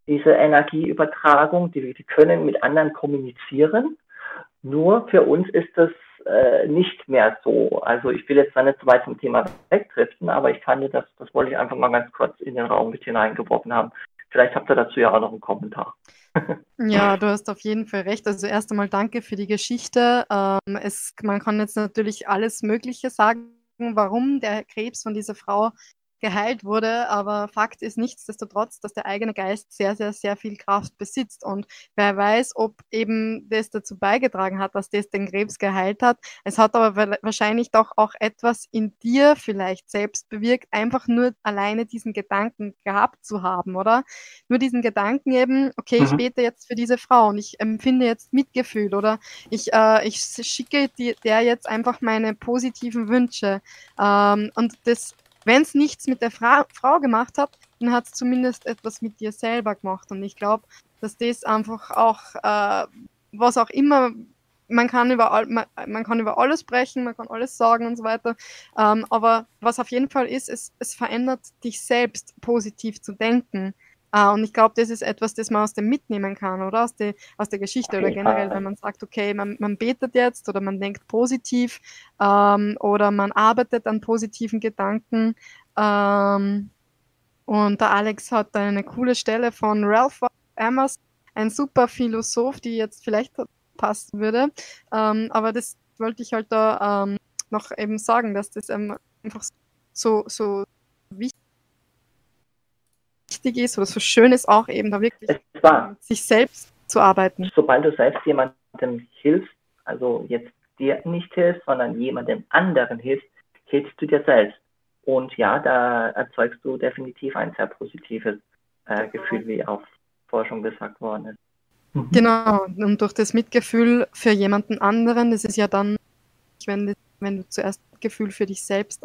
diese Energieübertragung. Die, die können mit anderen kommunizieren. Nur für uns ist das äh, nicht mehr so. Also ich will jetzt da nicht so weit zum Thema wegdriften, aber ich fand das, das wollte ich einfach mal ganz kurz in den Raum mit hineingeworfen haben. Vielleicht habt ihr dazu ja auch noch einen Kommentar. Ja, du hast auf jeden Fall recht. Also erst einmal danke für die Geschichte. Ähm, es, man kann jetzt natürlich alles Mögliche sagen, warum der Krebs von dieser Frau geheilt wurde, aber Fakt ist nichtsdestotrotz, dass der eigene Geist sehr, sehr, sehr viel Kraft besitzt und wer weiß, ob eben das dazu beigetragen hat, dass das den Krebs geheilt hat. Es hat aber wahrscheinlich doch auch etwas in dir vielleicht selbst bewirkt, einfach nur alleine diesen Gedanken gehabt zu haben, oder? Nur diesen Gedanken eben, okay, mhm. ich bete jetzt für diese Frau und ich empfinde jetzt Mitgefühl oder ich, äh, ich schicke die, der jetzt einfach meine positiven Wünsche. Ähm, und das wenn es nichts mit der Fra Frau gemacht hat, dann hat es zumindest etwas mit dir selber gemacht. Und ich glaube, dass das einfach auch, äh, was auch immer, man kann, über all, man, man, kann über alles sprechen, man kann alles sagen und so weiter. Ähm, aber was auf jeden Fall ist, es, es verändert dich selbst positiv zu denken. Uh, und ich glaube, das ist etwas, das man aus dem mitnehmen kann, oder? Aus, die, aus der Geschichte oder generell, wenn man sagt, okay, man, man betet jetzt oder man denkt positiv ähm, oder man arbeitet an positiven Gedanken. Ähm, und der Alex hat da eine coole Stelle von Ralph Emerson, ein super Philosoph, die jetzt vielleicht passen würde. Ähm, aber das wollte ich halt da ähm, noch eben sagen, dass das einfach so, so wichtig wichtig ist oder so schön ist auch eben da wirklich sich selbst zu arbeiten. Sobald du selbst jemandem hilfst, also jetzt dir nicht hilfst, sondern jemandem anderen hilfst, hilfst du dir selbst. Und ja, da erzeugst du definitiv ein sehr positives äh, Gefühl, wie auch schon gesagt worden ist. Mhm. Genau, und durch das Mitgefühl für jemanden anderen, das ist ja dann, wenn, wenn du zuerst Gefühl für dich selbst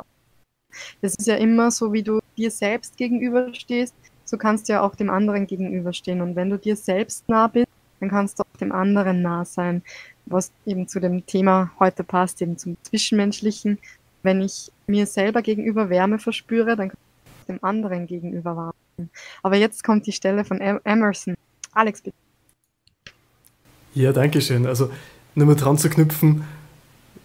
das ist ja immer so, wie du dir selbst gegenüberstehst, so kannst du ja auch dem anderen gegenüberstehen. Und wenn du dir selbst nah bist, dann kannst du auch dem anderen nah sein, was eben zu dem Thema heute passt, eben zum Zwischenmenschlichen. Wenn ich mir selber gegenüber Wärme verspüre, dann kann ich dem anderen gegenüber warten. Aber jetzt kommt die Stelle von Emerson. Alex, bitte. Ja, danke schön. Also, nur mal dran zu knüpfen,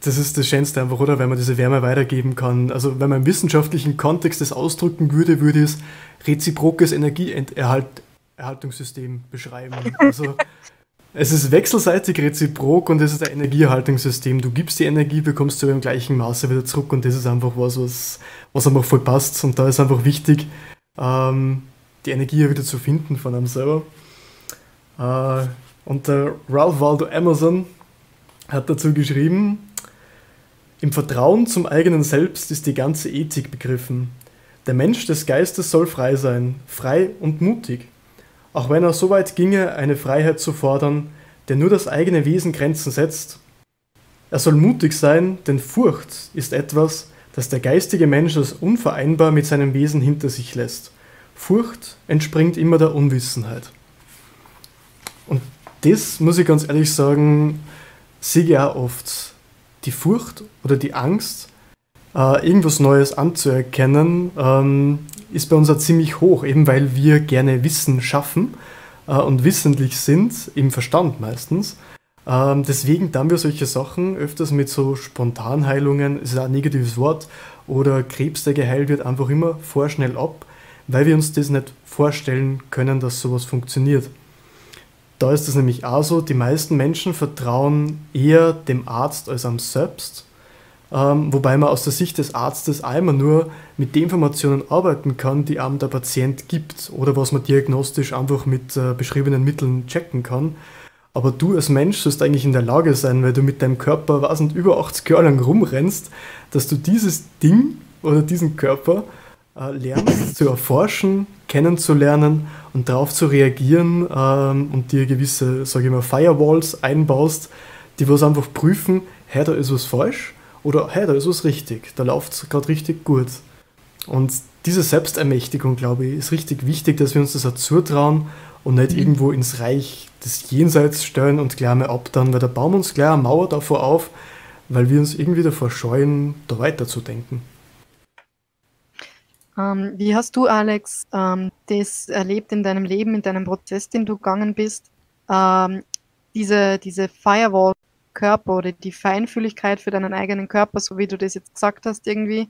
das ist das Schönste einfach, oder? Wenn man diese Wärme weitergeben kann. Also, wenn man im wissenschaftlichen Kontext das ausdrücken würde, würde es reziprokes Energieerhaltungssystem beschreiben. Also, es ist wechselseitig reziprok und es ist ein Energieerhaltungssystem. Du gibst die Energie, bekommst du im gleichen Maße wieder zurück und das ist einfach was, was, was einfach voll passt. Und da ist einfach wichtig, ähm, die Energie wieder zu finden von einem selber. Äh, und der Ralph Waldo Emerson hat dazu geschrieben, im Vertrauen zum eigenen Selbst ist die ganze Ethik begriffen. Der Mensch des Geistes soll frei sein, frei und mutig. Auch wenn er so weit ginge, eine Freiheit zu fordern, der nur das eigene Wesen Grenzen setzt. Er soll mutig sein, denn Furcht ist etwas, das der geistige Mensch als unvereinbar mit seinem Wesen hinter sich lässt. Furcht entspringt immer der Unwissenheit. Und das, muss ich ganz ehrlich sagen, sehe ich auch oft die Furcht oder die Angst, äh, irgendwas Neues anzuerkennen, ähm, ist bei uns auch ziemlich hoch, eben weil wir gerne Wissen schaffen äh, und wissentlich sind, im Verstand meistens. Ähm, deswegen tun wir solche Sachen öfters mit so Spontanheilungen, ist ein negatives Wort, oder Krebs, der geheilt wird, einfach immer vorschnell ab, weil wir uns das nicht vorstellen können, dass sowas funktioniert. Da ist es nämlich auch so, die meisten Menschen vertrauen eher dem Arzt als am selbst, ähm, wobei man aus der Sicht des Arztes einmal nur mit den Informationen arbeiten kann, die einem der Patient gibt oder was man diagnostisch einfach mit äh, beschriebenen Mitteln checken kann. Aber du als Mensch sollst eigentlich in der Lage sein, weil du mit deinem Körper, was nicht, über 80 Jahre lang rumrennst, dass du dieses Ding oder diesen Körper äh, lernst zu erforschen, kennenzulernen und darauf zu reagieren ähm, und dir gewisse, sage ich mal, Firewalls einbaust, die was einfach prüfen, hey, da ist was falsch oder hey, da ist was richtig, da läuft es gerade richtig gut. Und diese Selbstermächtigung, glaube ich, ist richtig wichtig, dass wir uns das auch zutrauen und nicht mhm. irgendwo ins Reich des Jenseits stellen und gleich mal ab dann, weil der Baum uns gleich eine Mauer davor auf, weil wir uns irgendwie davor scheuen, da weiterzudenken. Ähm, wie hast du, Alex, ähm, das erlebt in deinem Leben, in deinem Prozess, den du gegangen bist? Ähm, diese, diese Firewall-Körper oder die Feinfühligkeit für deinen eigenen Körper, so wie du das jetzt gesagt hast, irgendwie.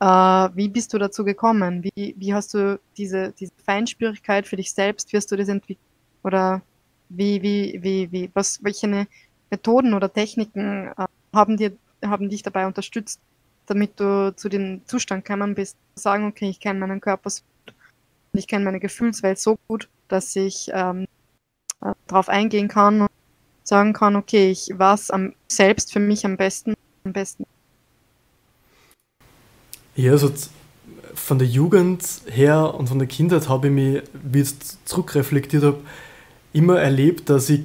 Äh, wie bist du dazu gekommen? Wie, wie hast du diese, diese Feinspürigkeit für dich selbst, wirst du das entwickeln? Oder wie, wie, wie, wie, was, welche Methoden oder Techniken äh, haben, dir, haben dich dabei unterstützt? Damit du zu dem Zustand gekommen bist, sagen, okay, ich kenne meinen Körper so gut und ich kenne meine Gefühlswelt so gut, dass ich ähm, äh, darauf eingehen kann und sagen kann, okay, ich weiß am, selbst für mich am besten, am besten. Ja, also von der Jugend her und von der Kindheit habe ich mich, wie ich zurückreflektiert habe, immer erlebt, dass ich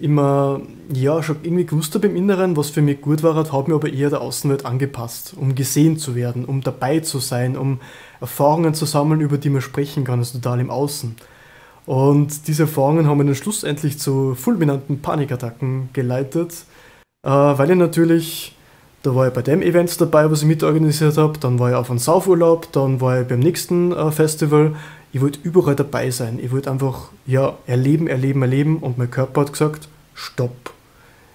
immer, ja, schon irgendwie gewusst habe im Inneren, was für mich gut war, habe mir aber eher der Außenwelt angepasst, um gesehen zu werden, um dabei zu sein, um Erfahrungen zu sammeln, über die man sprechen kann, also total im Außen. Und diese Erfahrungen haben mich dann schlussendlich zu fulminanten Panikattacken geleitet, äh, weil ich natürlich, da war ich bei dem Event dabei, was ich mitorganisiert habe, dann war ich auf einem Saufurlaub, dann war ich beim nächsten äh, Festival. Ich wollte überall dabei sein. Ich wollte einfach, ja, erleben, erleben, erleben und mein Körper hat gesagt, stopp.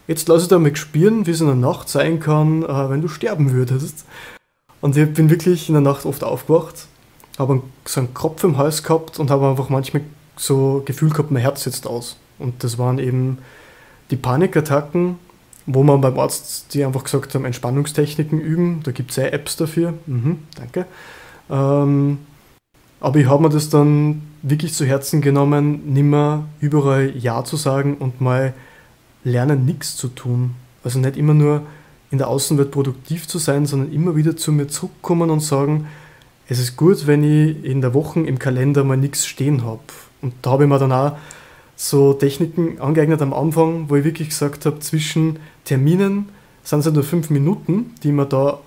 Jetzt lass ich da mal spüren, wie es in der Nacht sein kann, äh, wenn du sterben würdest. Und ich bin wirklich in der Nacht oft aufgewacht, habe so einen Kopf im Hals gehabt und habe einfach manchmal so Gefühl gehabt, mein Herz sitzt aus. Und das waren eben die Panikattacken, wo man beim Arzt, die einfach gesagt haben, Entspannungstechniken üben. Da gibt es ja Apps dafür. Mhm, danke. Ähm, aber ich habe mir das dann wirklich zu Herzen genommen, nimmer überall Ja zu sagen und mal lernen, nichts zu tun. Also nicht immer nur in der Außenwelt produktiv zu sein, sondern immer wieder zu mir zurückkommen und sagen, es ist gut, wenn ich in der Woche im Kalender mal nichts stehen habe. Und da habe ich mir dann auch so Techniken angeeignet am Anfang, wo ich wirklich gesagt habe, zwischen Terminen sind es nicht nur fünf Minuten, die man da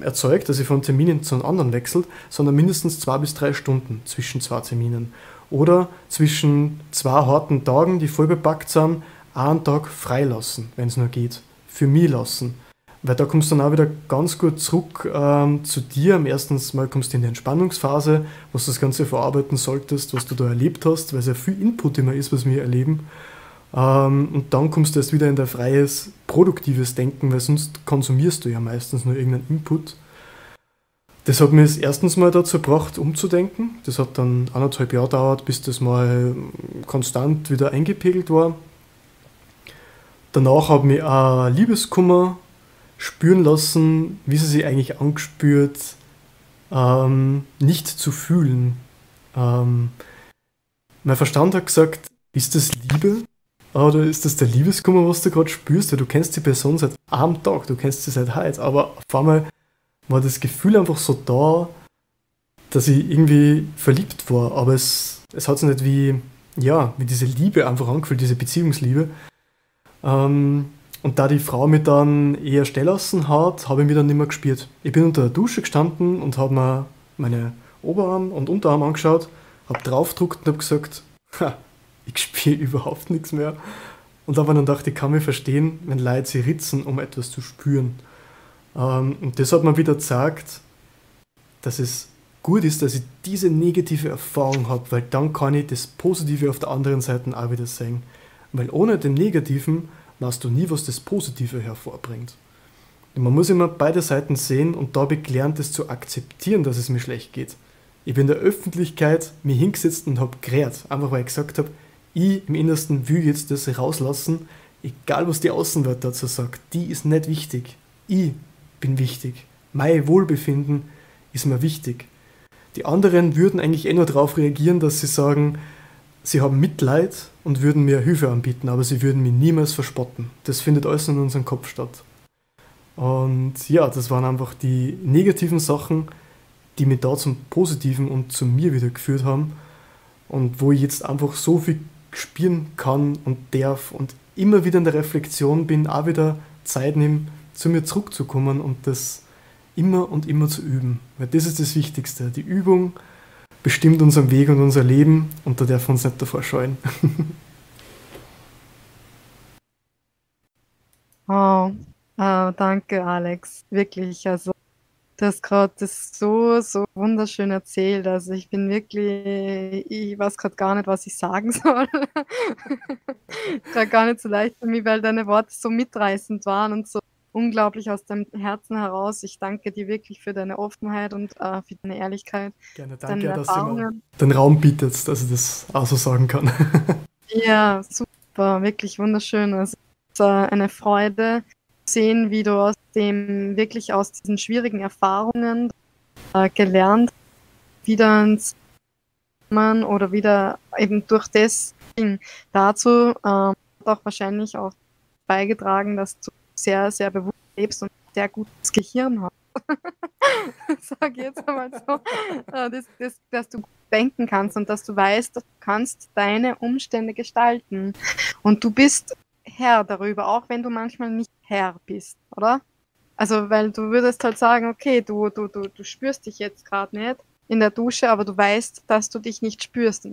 erzeugt, dass ich von Terminen zu einem anderen wechselt, sondern mindestens zwei bis drei Stunden zwischen zwei Terminen. Oder zwischen zwei harten Tagen, die voll bepackt sind, einen Tag freilassen, wenn es nur geht. Für mich lassen. Weil da kommst du dann auch wieder ganz gut zurück ähm, zu dir. Am ersten Mal kommst du in die Entspannungsphase, wo du das Ganze verarbeiten solltest, was du da erlebt hast, weil es ja viel Input immer ist, was wir erleben. Ähm, und dann kommst du erst wieder in dein freies, produktives Denken, weil sonst konsumierst du ja meistens nur irgendeinen Input. Das hat mir erstens mal dazu gebracht, umzudenken. Das hat dann anderthalb Jahre gedauert, bis das mal konstant wieder eingepegelt war. Danach habe ich auch Liebeskummer spüren lassen, wie sie sich eigentlich angespürt, ähm, nicht zu fühlen. Ähm, mein Verstand hat gesagt, ist das Liebe? Oder ist das der Liebeskummer, was du gerade spürst? Weil du kennst die Person seit einem Tag, du kennst sie seit heute, aber auf einmal war das Gefühl einfach so da, dass ich irgendwie verliebt war, aber es, es hat sich nicht wie, ja, wie diese Liebe einfach angefühlt, diese Beziehungsliebe. Ähm, und da die Frau mich dann eher stehen hat, habe ich mich dann nicht mehr gespielt. Ich bin unter der Dusche gestanden und habe mir meine Oberarm und Unterarm angeschaut, habe draufgedruckt und habe gesagt, ha, ich spiele überhaupt nichts mehr. Und habe dann gedacht, ich kann mich verstehen, wenn Leute sie ritzen, um etwas zu spüren. Ähm, und das hat mir wieder gezeigt, dass es gut ist, dass ich diese negative Erfahrung habe, weil dann kann ich das Positive auf der anderen Seite auch wieder sehen. Weil ohne den Negativen weißt du nie, was das Positive hervorbringt. Man muss immer beide Seiten sehen und da gelernt, es zu akzeptieren, dass es mir schlecht geht. Ich bin in der Öffentlichkeit mir hingesetzt und habe gerät, einfach weil ich gesagt habe, ich im Innersten will jetzt das rauslassen, egal was die Außenwelt dazu sagt, die ist nicht wichtig. Ich bin wichtig. Mein Wohlbefinden ist mir wichtig. Die anderen würden eigentlich eh nur darauf reagieren, dass sie sagen, sie haben Mitleid und würden mir Hilfe anbieten, aber sie würden mich niemals verspotten. Das findet alles in unserem Kopf statt. Und ja, das waren einfach die negativen Sachen, die mich da zum Positiven und zu mir wieder geführt haben. Und wo ich jetzt einfach so viel spüren kann und darf und immer wieder in der Reflexion bin, auch wieder Zeit nehme, zu mir zurückzukommen und das immer und immer zu üben. Weil das ist das Wichtigste. Die Übung bestimmt unseren Weg und unser Leben und da dürfen wir uns nicht davor scheuen. oh, oh, danke Alex, wirklich. Also du hast gerade das so, so wunderschön erzählt. Also ich bin wirklich, ich weiß gerade gar nicht, was ich sagen soll. Gerade gar nicht so leicht für mich, weil deine Worte so mitreißend waren und so unglaublich aus deinem Herzen heraus. Ich danke dir wirklich für deine Offenheit und äh, für deine Ehrlichkeit. Gerne, danke, dass du mir den Raum bietest, dass ich das auch so sagen kann. ja, super, wirklich wunderschön. Also, es ist äh, eine Freude, sehen, wie du aus dem, wirklich aus diesen schwierigen Erfahrungen äh, gelernt, wieder ins man oder wieder eben durch das Ding dazu ähm, hat auch wahrscheinlich auch beigetragen, dass du sehr, sehr bewusst lebst und sehr gutes Gehirn hast. Sag jetzt einmal so, äh, das, das, dass du denken kannst und dass du weißt, du kannst deine Umstände gestalten. Und du bist Herr darüber, auch wenn du manchmal nicht Herr bist, oder? Also, weil du würdest halt sagen, okay, du, du, du, du spürst dich jetzt gerade nicht in der Dusche, aber du weißt, dass du dich nicht spürst.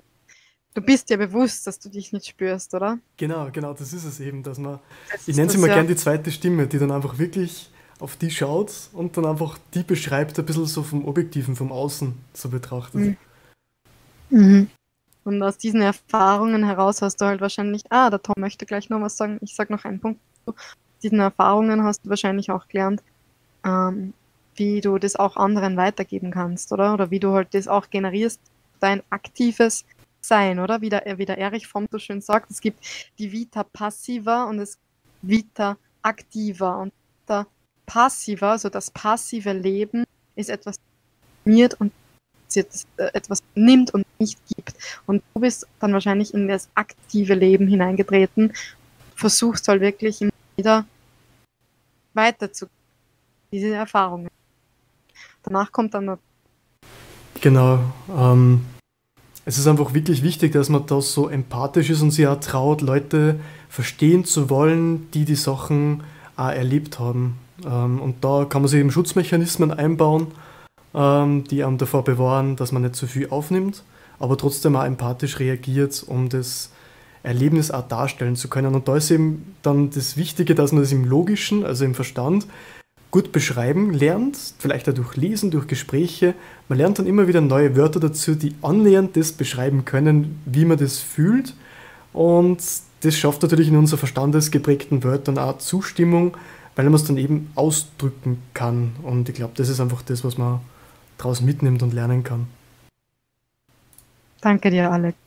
Du bist dir bewusst, dass du dich nicht spürst, oder? Genau, genau, das ist es eben, dass man, das ich nenne sie mal ja. gern die zweite Stimme, die dann einfach wirklich auf die schaut und dann einfach die beschreibt, ein bisschen so vom Objektiven, vom Außen so betrachtet. Mhm. Mhm. Und aus diesen Erfahrungen heraus hast du halt wahrscheinlich, ah, der Tom möchte gleich noch was sagen, ich sag noch einen Punkt. Diesen Erfahrungen hast du wahrscheinlich auch gelernt, ähm, wie du das auch anderen weitergeben kannst, oder? Oder wie du halt das auch generierst, dein aktives Sein, oder? Wie der, wie der Erich Fromm so schön sagt, es gibt die Vita passiva und es Vita activa. Und der passiva, also das passive Leben, ist etwas funktioniert und etwas nimmt und nicht gibt. Und du bist dann wahrscheinlich in das aktive Leben hineingetreten, versuchst halt wirklich immer wieder weiterzugehen, diese Erfahrungen. Danach kommt dann noch. Genau. Ähm, es ist einfach wirklich wichtig, dass man da so empathisch ist und sich auch traut, Leute verstehen zu wollen, die die Sachen auch erlebt haben. Ähm, und da kann man sich eben Schutzmechanismen einbauen, ähm, die einem davor bewahren, dass man nicht zu viel aufnimmt, aber trotzdem auch empathisch reagiert, um das Erlebnis auch darstellen zu können. Und da ist eben dann das Wichtige, dass man das im Logischen, also im Verstand, gut beschreiben lernt, vielleicht auch durch Lesen, durch Gespräche. Man lernt dann immer wieder neue Wörter dazu, die annähernd das beschreiben können, wie man das fühlt. Und das schafft natürlich in unserer verstandesgeprägten Wörtern auch Zustimmung, weil man es dann eben ausdrücken kann. Und ich glaube, das ist einfach das, was man daraus mitnimmt und lernen kann. Danke dir, Alex.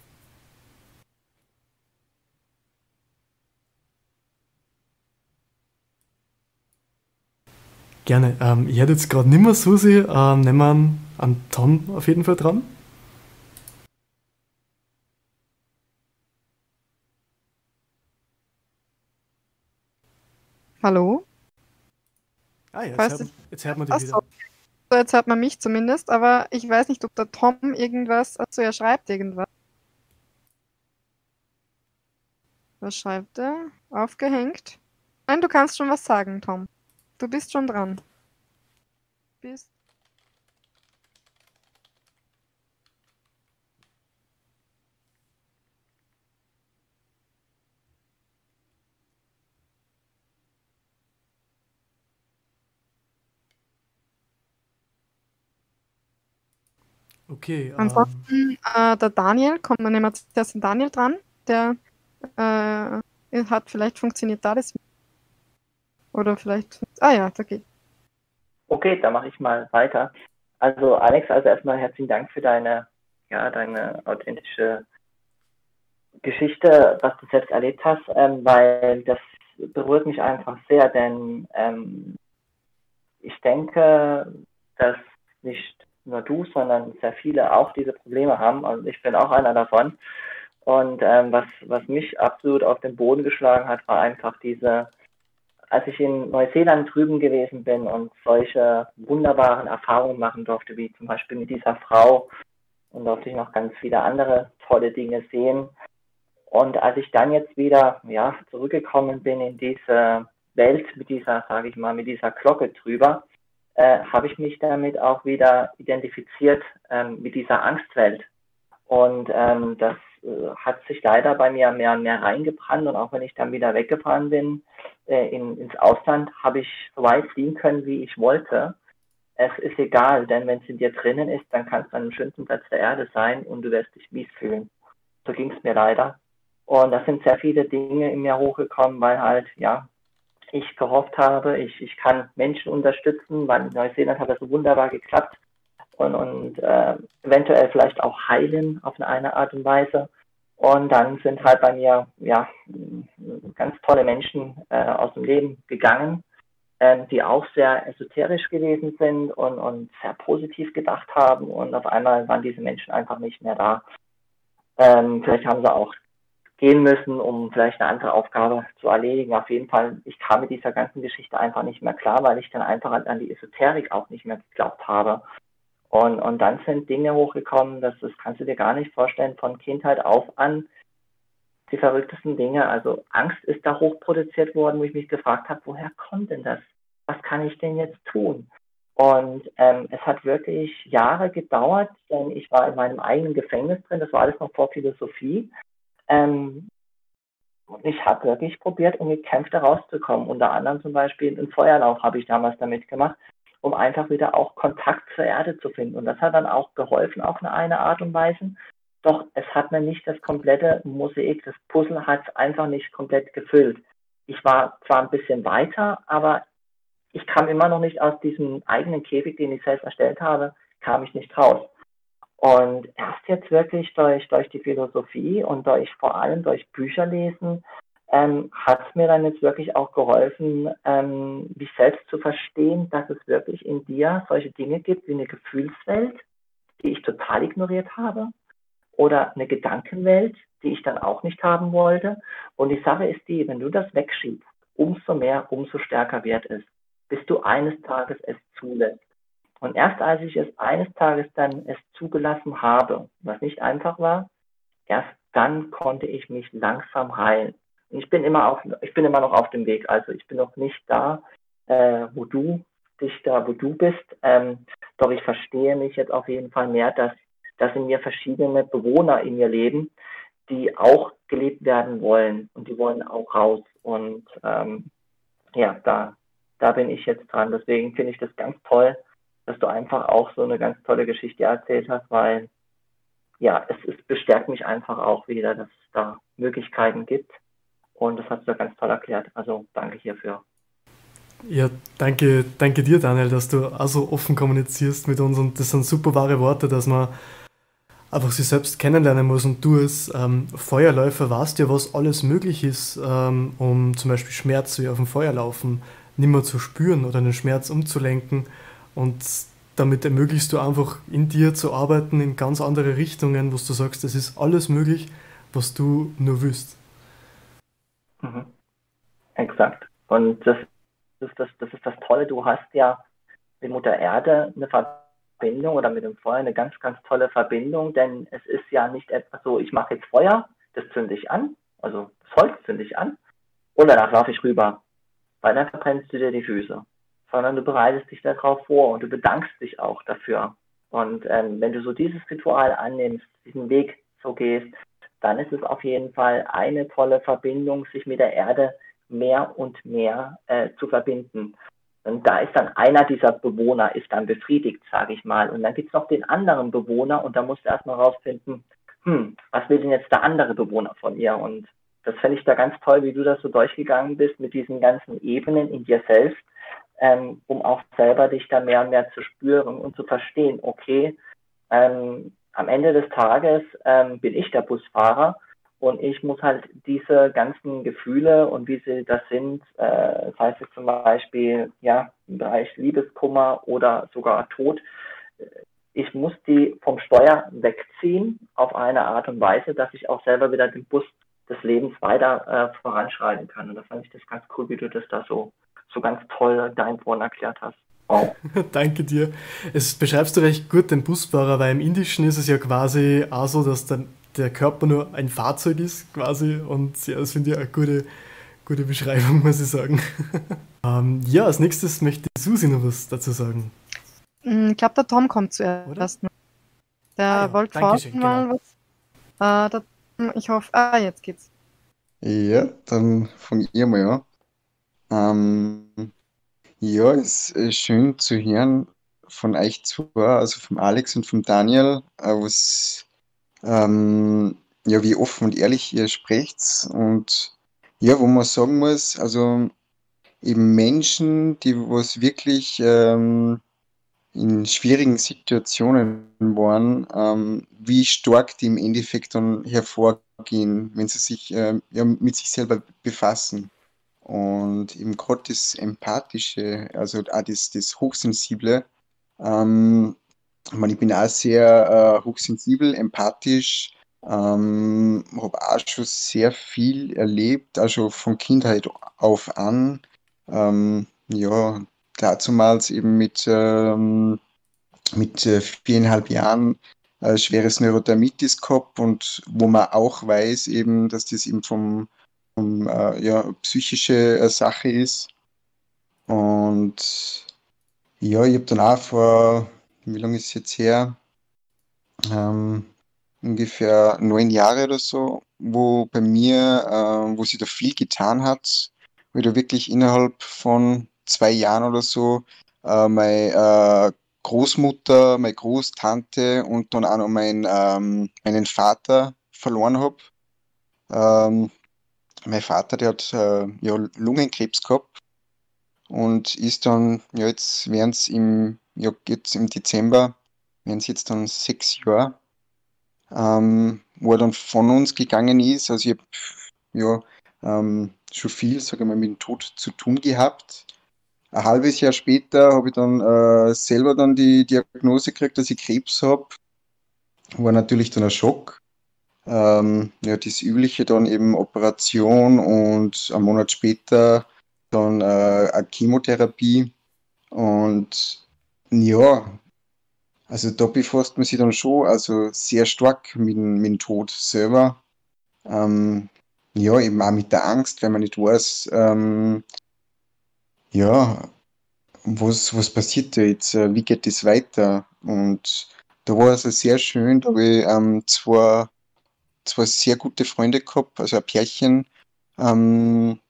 Gerne. Ähm, ich hätte jetzt gerade nicht mehr Susi. Ähm, nehmen wir an, an Tom auf jeden Fall dran. Hallo? Ah, ja, jetzt, hört, jetzt hört man dich wieder. So, jetzt hört man mich zumindest, aber ich weiß nicht, ob der Tom irgendwas. Achso, er schreibt irgendwas. Was schreibt er? Aufgehängt? Nein, du kannst schon was sagen, Tom. Du bist schon dran. Bist. Okay. Ähm. Ansonsten, äh, der Daniel, kommt man nehmen wir den Daniel dran, der äh, hat vielleicht funktioniert da das oder vielleicht. Ah ja, okay. Okay, dann mache ich mal weiter. Also Alex, also erstmal herzlichen Dank für deine, ja, deine authentische Geschichte, was du selbst erlebt hast, ähm, weil das berührt mich einfach sehr, denn ähm, ich denke, dass nicht nur du, sondern sehr viele auch diese Probleme haben und ich bin auch einer davon. Und ähm, was, was mich absolut auf den Boden geschlagen hat, war einfach diese als ich in Neuseeland drüben gewesen bin und solche wunderbaren Erfahrungen machen durfte, wie zum Beispiel mit dieser Frau, und durfte ich noch ganz viele andere tolle Dinge sehen. Und als ich dann jetzt wieder ja, zurückgekommen bin in diese Welt mit dieser, sage ich mal, mit dieser Glocke drüber, äh, habe ich mich damit auch wieder identifiziert ähm, mit dieser Angstwelt. Und ähm, das äh, hat sich leider bei mir mehr und mehr reingebrannt. Und auch wenn ich dann wieder weggefahren bin, äh, in, ins Ausland habe ich so weit fliegen können, wie ich wollte. Es ist egal, denn wenn es in dir drinnen ist, dann kannst du an dem schönsten Platz der Erde sein und du wirst dich mies fühlen. So ging es mir leider. Und da sind sehr viele Dinge in mir hochgekommen, weil halt, ja, ich gehofft habe, ich, ich kann Menschen unterstützen, weil in Neuseeland hat das wunderbar geklappt und, und äh, eventuell vielleicht auch heilen auf eine, Art und Weise. Und dann sind halt bei mir ja ganz tolle Menschen äh, aus dem Leben gegangen. ähm, die auch sehr esoterisch gewesen sind und, und sehr positiv gedacht haben und auf einmal waren diese Menschen einfach nicht mehr da. Ähm, vielleicht haben sie auch gehen müssen, um vielleicht eine andere Aufgabe zu erledigen. Auf jeden Fall, ich kam mit dieser ganzen Geschichte einfach nicht mehr klar, weil ich dann einfach an die Esoterik auch nicht mehr geglaubt habe. Und, und dann sind Dinge hochgekommen, das, das kannst du dir gar nicht vorstellen, von Kindheit auf an, die verrücktesten Dinge. Also Angst ist da hochproduziert worden, wo ich mich gefragt habe, woher kommt denn das? Was kann ich denn jetzt tun? Und ähm, es hat wirklich Jahre gedauert, denn ich war in meinem eigenen Gefängnis drin, das war alles noch vor Philosophie. Ähm, ich habe wirklich probiert und gekämpft, da rauszukommen. Unter anderem zum Beispiel einen Feuerlauf habe ich damals damit gemacht, um einfach wieder auch Kontakt zur Erde zu finden. Und das hat dann auch geholfen auf eine, eine Art und Weise. Doch es hat mir nicht das komplette Mosaik, das Puzzle hat es einfach nicht komplett gefüllt. Ich war zwar ein bisschen weiter, aber ich kam immer noch nicht aus diesem eigenen Käfig, den ich selbst erstellt habe, kam ich nicht raus. Und erst jetzt wirklich durch, durch die Philosophie und durch vor allem durch Bücher lesen, ähm, hat es mir dann jetzt wirklich auch geholfen, ähm, mich selbst zu verstehen, dass es wirklich in dir solche Dinge gibt wie eine Gefühlswelt, die ich total ignoriert habe, oder eine Gedankenwelt, die ich dann auch nicht haben wollte. Und die Sache ist die, wenn du das wegschiebst, umso mehr, umso stärker wird es, bis du eines Tages es zulässt. Und erst als ich es eines Tages dann es zugelassen habe, was nicht einfach war, erst dann konnte ich mich langsam heilen. Und ich bin immer auf, ich bin immer noch auf dem Weg. Also ich bin noch nicht da, äh, wo du dich da, wo du bist. Ähm, doch ich verstehe mich jetzt auf jeden Fall mehr, dass dass in mir verschiedene Bewohner in mir leben, die auch gelebt werden wollen und die wollen auch raus. Und ähm, ja, da, da bin ich jetzt dran. Deswegen finde ich das ganz toll, dass du einfach auch so eine ganz tolle Geschichte erzählt hast, weil ja, es, es bestärkt mich einfach auch wieder, dass es da Möglichkeiten gibt. Und das hast du ganz toll erklärt. Also danke hierfür. Ja, danke, danke dir, Daniel, dass du auch so offen kommunizierst mit uns. Und das sind super wahre Worte, dass man einfach sich selbst kennenlernen muss und du als ähm, Feuerläufer weißt ja, was alles möglich ist, ähm, um zum Beispiel Schmerz wie auf dem Feuer laufen nimmer zu spüren oder den Schmerz umzulenken und damit ermöglichst du einfach in dir zu arbeiten in ganz andere Richtungen, wo du sagst, es ist alles möglich, was du nur willst. Mhm. Exakt. Und das, das, das, das ist das Tolle, du hast ja mit Mutter Erde eine Verbindung Verbindung oder mit dem Feuer eine ganz, ganz tolle Verbindung, denn es ist ja nicht etwas so, ich mache jetzt Feuer, das zünde ich an, also das Holz zünde ich an und danach laufe ich rüber, weil dann verbrennst du dir die Füße, sondern du bereitest dich darauf vor und du bedankst dich auch dafür. Und ähm, wenn du so dieses Ritual annimmst, diesen Weg so gehst, dann ist es auf jeden Fall eine tolle Verbindung, sich mit der Erde mehr und mehr äh, zu verbinden. Und da ist dann einer dieser Bewohner ist dann befriedigt, sage ich mal. Und dann gibt es noch den anderen Bewohner und da musst du erstmal rausfinden, hm, was will denn jetzt der andere Bewohner von ihr? Und das fände ich da ganz toll, wie du das so durchgegangen bist mit diesen ganzen Ebenen in dir selbst, ähm, um auch selber dich da mehr und mehr zu spüren und zu verstehen, okay, ähm, am Ende des Tages ähm, bin ich der Busfahrer und ich muss halt diese ganzen Gefühle und wie sie das sind, äh, das heißt zum Beispiel ja, im Bereich Liebeskummer oder sogar Tod, äh, ich muss die vom Steuer wegziehen auf eine Art und Weise, dass ich auch selber wieder den Bus des Lebens weiter äh, voranschreiten kann. Und da fand ich das ganz cool, wie du das da so, so ganz toll dein Wort erklärt hast. Wow. Danke dir. Es beschreibst du recht gut den Busfahrer, weil im Indischen ist es ja quasi auch so, dass dann der Körper nur ein Fahrzeug ist quasi und ja, das finde ich eine gute, gute Beschreibung, muss ich sagen. ähm, ja, als nächstes möchte Susi noch was dazu sagen. Mm, ich glaube, der Tom kommt zuerst. Oder? Der ah, ja. wollte mal genau. was. Äh, der, ich hoffe, ah, jetzt geht's. Ja, dann von ihr mal an. Ähm, ja, es ist schön zu hören von euch zwei, also vom Alex und vom Daniel, äh, was ähm, ja, wie offen und ehrlich ihr sprecht und ja, wo man sagen muss, also eben Menschen, die was wirklich ähm, in schwierigen Situationen waren, ähm, wie stark die im Endeffekt dann hervorgehen, wenn sie sich äh, ja, mit sich selber befassen. Und eben gerade das Empathische, also auch das, das Hochsensible, ähm, ich, meine, ich bin auch sehr äh, hochsensibel, empathisch, ähm, habe auch schon sehr viel erlebt, also von Kindheit auf an. Ähm, ja, dazumals eben mit, ähm, mit äh, viereinhalb Jahren äh, schweres Neurodermitis gehabt und wo man auch weiß eben, dass das eben vom, vom äh, ja, psychische äh, Sache ist. Und ja, ich habe dann auch vor, wie lange ist es jetzt her? Ähm, ungefähr neun Jahre oder so, wo bei mir, äh, wo sich da viel getan hat, wo ich da wirklich innerhalb von zwei Jahren oder so äh, meine äh, Großmutter, meine Großtante und dann auch noch mein, ähm, meinen Vater verloren habe. Ähm, mein Vater, der hat äh, ja, Lungenkrebs gehabt und ist dann, ja, jetzt wären es im, ja, jetzt im Dezember, wären es jetzt dann sechs Jahre, ähm, wo er dann von uns gegangen ist. Also ich habe ja ähm, schon viel, sage ich mal, mit dem Tod zu tun gehabt. Ein halbes Jahr später habe ich dann äh, selber dann die Diagnose gekriegt, dass ich Krebs habe. War natürlich dann ein Schock. Ähm, ja, das Übliche dann eben Operation und einen Monat später dann äh, eine Chemotherapie. Und ja, also da befasst man sich dann schon also sehr stark mit, mit dem Tod selber. Ähm, ja, eben auch mit der Angst, wenn man nicht weiß, ähm, ja, was, was passiert da jetzt, äh, wie geht das weiter? Und da war es also sehr schön, da habe ich ähm, zwei, zwei sehr gute Freunde gehabt, also ein Pärchen, ähm,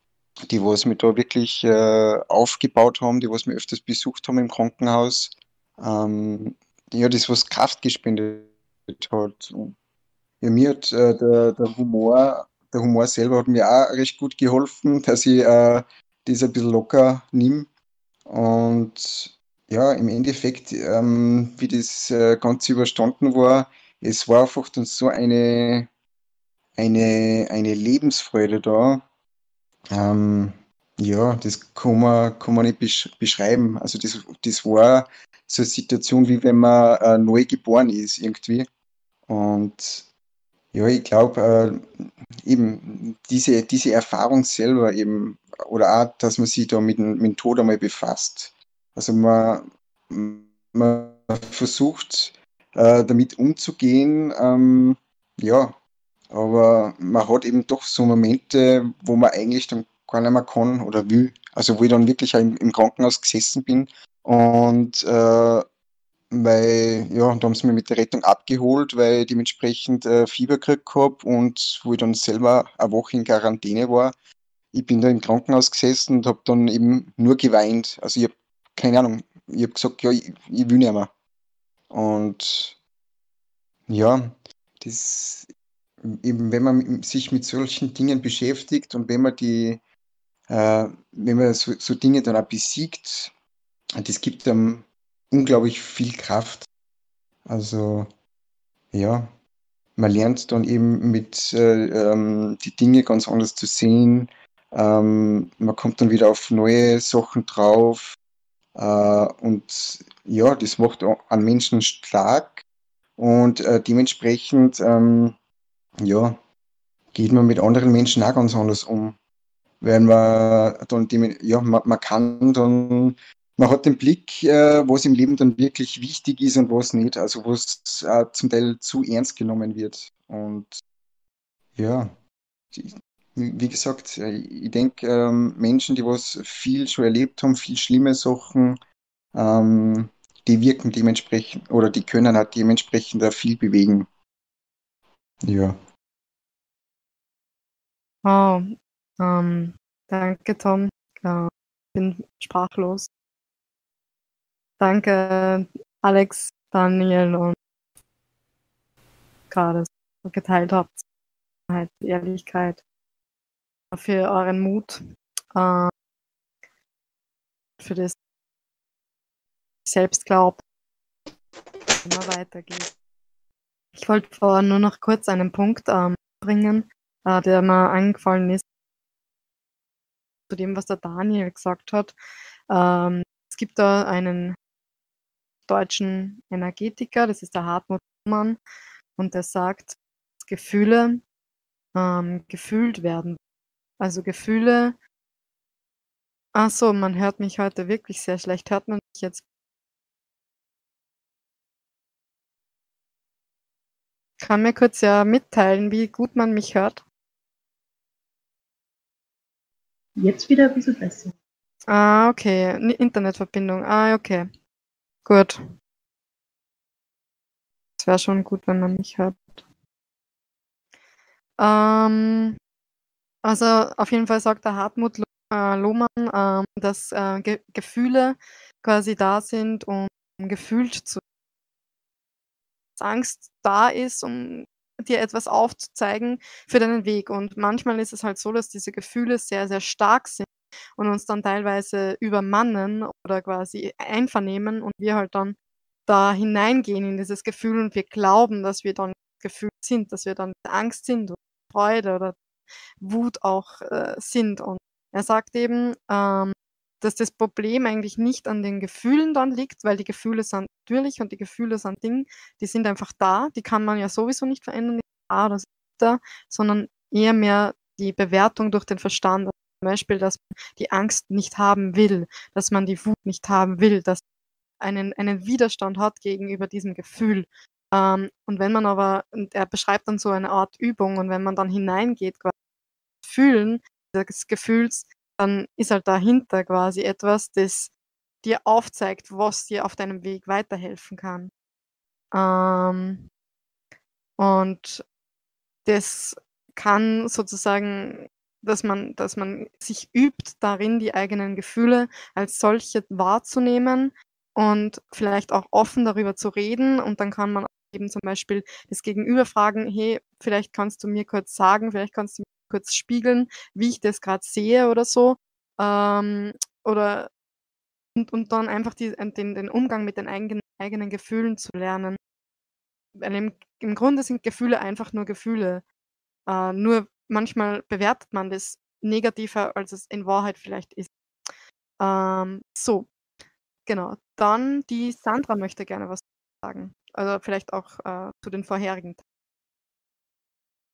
die was mich da wirklich äh, aufgebaut haben, die was mich öfters besucht haben im Krankenhaus. Ähm, ja, das was Kraft gespendet hat. Ja, mir hat äh, der, der Humor, der Humor selber hat mir auch recht gut geholfen, dass ich äh, das ein bisschen locker nehme. Und ja, im Endeffekt, ähm, wie das äh, Ganze überstanden war, es war einfach dann so eine, eine, eine Lebensfreude da. Ähm, ja, das kann man, kann man nicht besch beschreiben. Also das, das war so eine Situation, wie wenn man äh, neu geboren ist irgendwie. Und ja, ich glaube, äh, eben diese, diese Erfahrung selber eben oder auch, dass man sich da mit, mit dem Tod einmal befasst. Also man, man versucht äh, damit umzugehen, ähm, ja, aber man hat eben doch so Momente, wo man eigentlich dann gar nicht mehr kann oder will. Also wo ich dann wirklich im, im Krankenhaus gesessen bin und äh, weil, ja, da haben sie mich mit der Rettung abgeholt, weil ich dementsprechend äh, Fieber gekriegt habe und wo ich dann selber eine Woche in Quarantäne war ich bin da im Krankenhaus gesessen und habe dann eben nur geweint. Also ich habe keine Ahnung, ich habe gesagt, ja, ich, ich will nicht mehr. Und ja, das eben, wenn man sich mit solchen Dingen beschäftigt und wenn man die, äh, wenn man so, so, Dinge dann auch besiegt, das gibt einem unglaublich viel Kraft. Also ja, man lernt dann eben mit äh, ähm, die Dinge ganz anders zu sehen, ähm, man kommt dann wieder auf neue Sachen drauf. Äh, und ja, das macht an Menschen stark. Und äh, dementsprechend, ähm, ja, geht man mit anderen Menschen auch ganz anders um. Weil man dann, ja, man, man kann dann, man hat den Blick, äh, was im Leben dann wirklich wichtig ist und was nicht. Also was äh, zum Teil zu ernst genommen wird. Und ja, wie gesagt, äh, ich denke, ähm, Menschen, die was viel schon erlebt haben, viel schlimme Sachen, ähm, die wirken dementsprechend oder die können halt dementsprechend auch viel bewegen. Ja. Wow. Ähm, danke, Tom. Ich bin sprachlos. Danke, Alex, Daniel und gerade geteilt habt. Ehrlichkeit für euren Mut, äh, für das Selbstglaub, immer weitergeht. Ich wollte vorher nur noch kurz einen Punkt ähm, bringen, äh, der mir eingefallen ist. zu dem, was der Daniel gesagt hat. Ähm, es gibt da einen deutschen Energetiker, das ist der Hartmut Mann, und der sagt, dass Gefühle ähm, gefühlt werden. Also Gefühle. Ach so, man hört mich heute wirklich sehr schlecht. Hört man mich jetzt? Kann mir kurz ja mitteilen, wie gut man mich hört? Jetzt wieder ein bisschen besser. Ah, okay. Internetverbindung. Ah, okay. Gut. Es wäre schon gut, wenn man mich hört. Ähm, also auf jeden Fall sagt der Hartmut äh, Lohmann, ähm, dass äh, Ge Gefühle quasi da sind, um gefühlt zu Angst da ist, um dir etwas aufzuzeigen für deinen Weg. Und manchmal ist es halt so, dass diese Gefühle sehr, sehr stark sind und uns dann teilweise übermannen oder quasi einvernehmen und wir halt dann da hineingehen in dieses Gefühl und wir glauben, dass wir dann gefühlt sind, dass wir dann Angst sind oder Freude oder Wut auch äh, sind. Und er sagt eben, ähm, dass das Problem eigentlich nicht an den Gefühlen dann liegt, weil die Gefühle sind natürlich und die Gefühle sind Dinge, die sind einfach da, die kann man ja sowieso nicht verändern, da oder da, sondern eher mehr die Bewertung durch den Verstand. Zum Beispiel, dass man die Angst nicht haben will, dass man die Wut nicht haben will, dass man einen, einen Widerstand hat gegenüber diesem Gefühl. Ähm, und wenn man aber, er beschreibt dann so eine Art Übung, und wenn man dann hineingeht, quasi fühlen des Gefühls, dann ist halt dahinter quasi etwas, das dir aufzeigt, was dir auf deinem Weg weiterhelfen kann. Ähm, und das kann sozusagen, dass man, dass man sich übt, darin die eigenen Gefühle als solche wahrzunehmen und vielleicht auch offen darüber zu reden. Und dann kann man eben zum Beispiel das Gegenüber fragen, hey, vielleicht kannst du mir kurz sagen, vielleicht kannst du mir kurz spiegeln, wie ich das gerade sehe oder so. Ähm, oder und, und dann einfach die, den, den Umgang mit den eigenen, eigenen Gefühlen zu lernen. Weil im, im Grunde sind Gefühle einfach nur Gefühle. Äh, nur manchmal bewertet man das negativer, als es in Wahrheit vielleicht ist. Ähm, so, genau. Dann die Sandra möchte gerne was sagen. Also vielleicht auch äh, zu den vorherigen.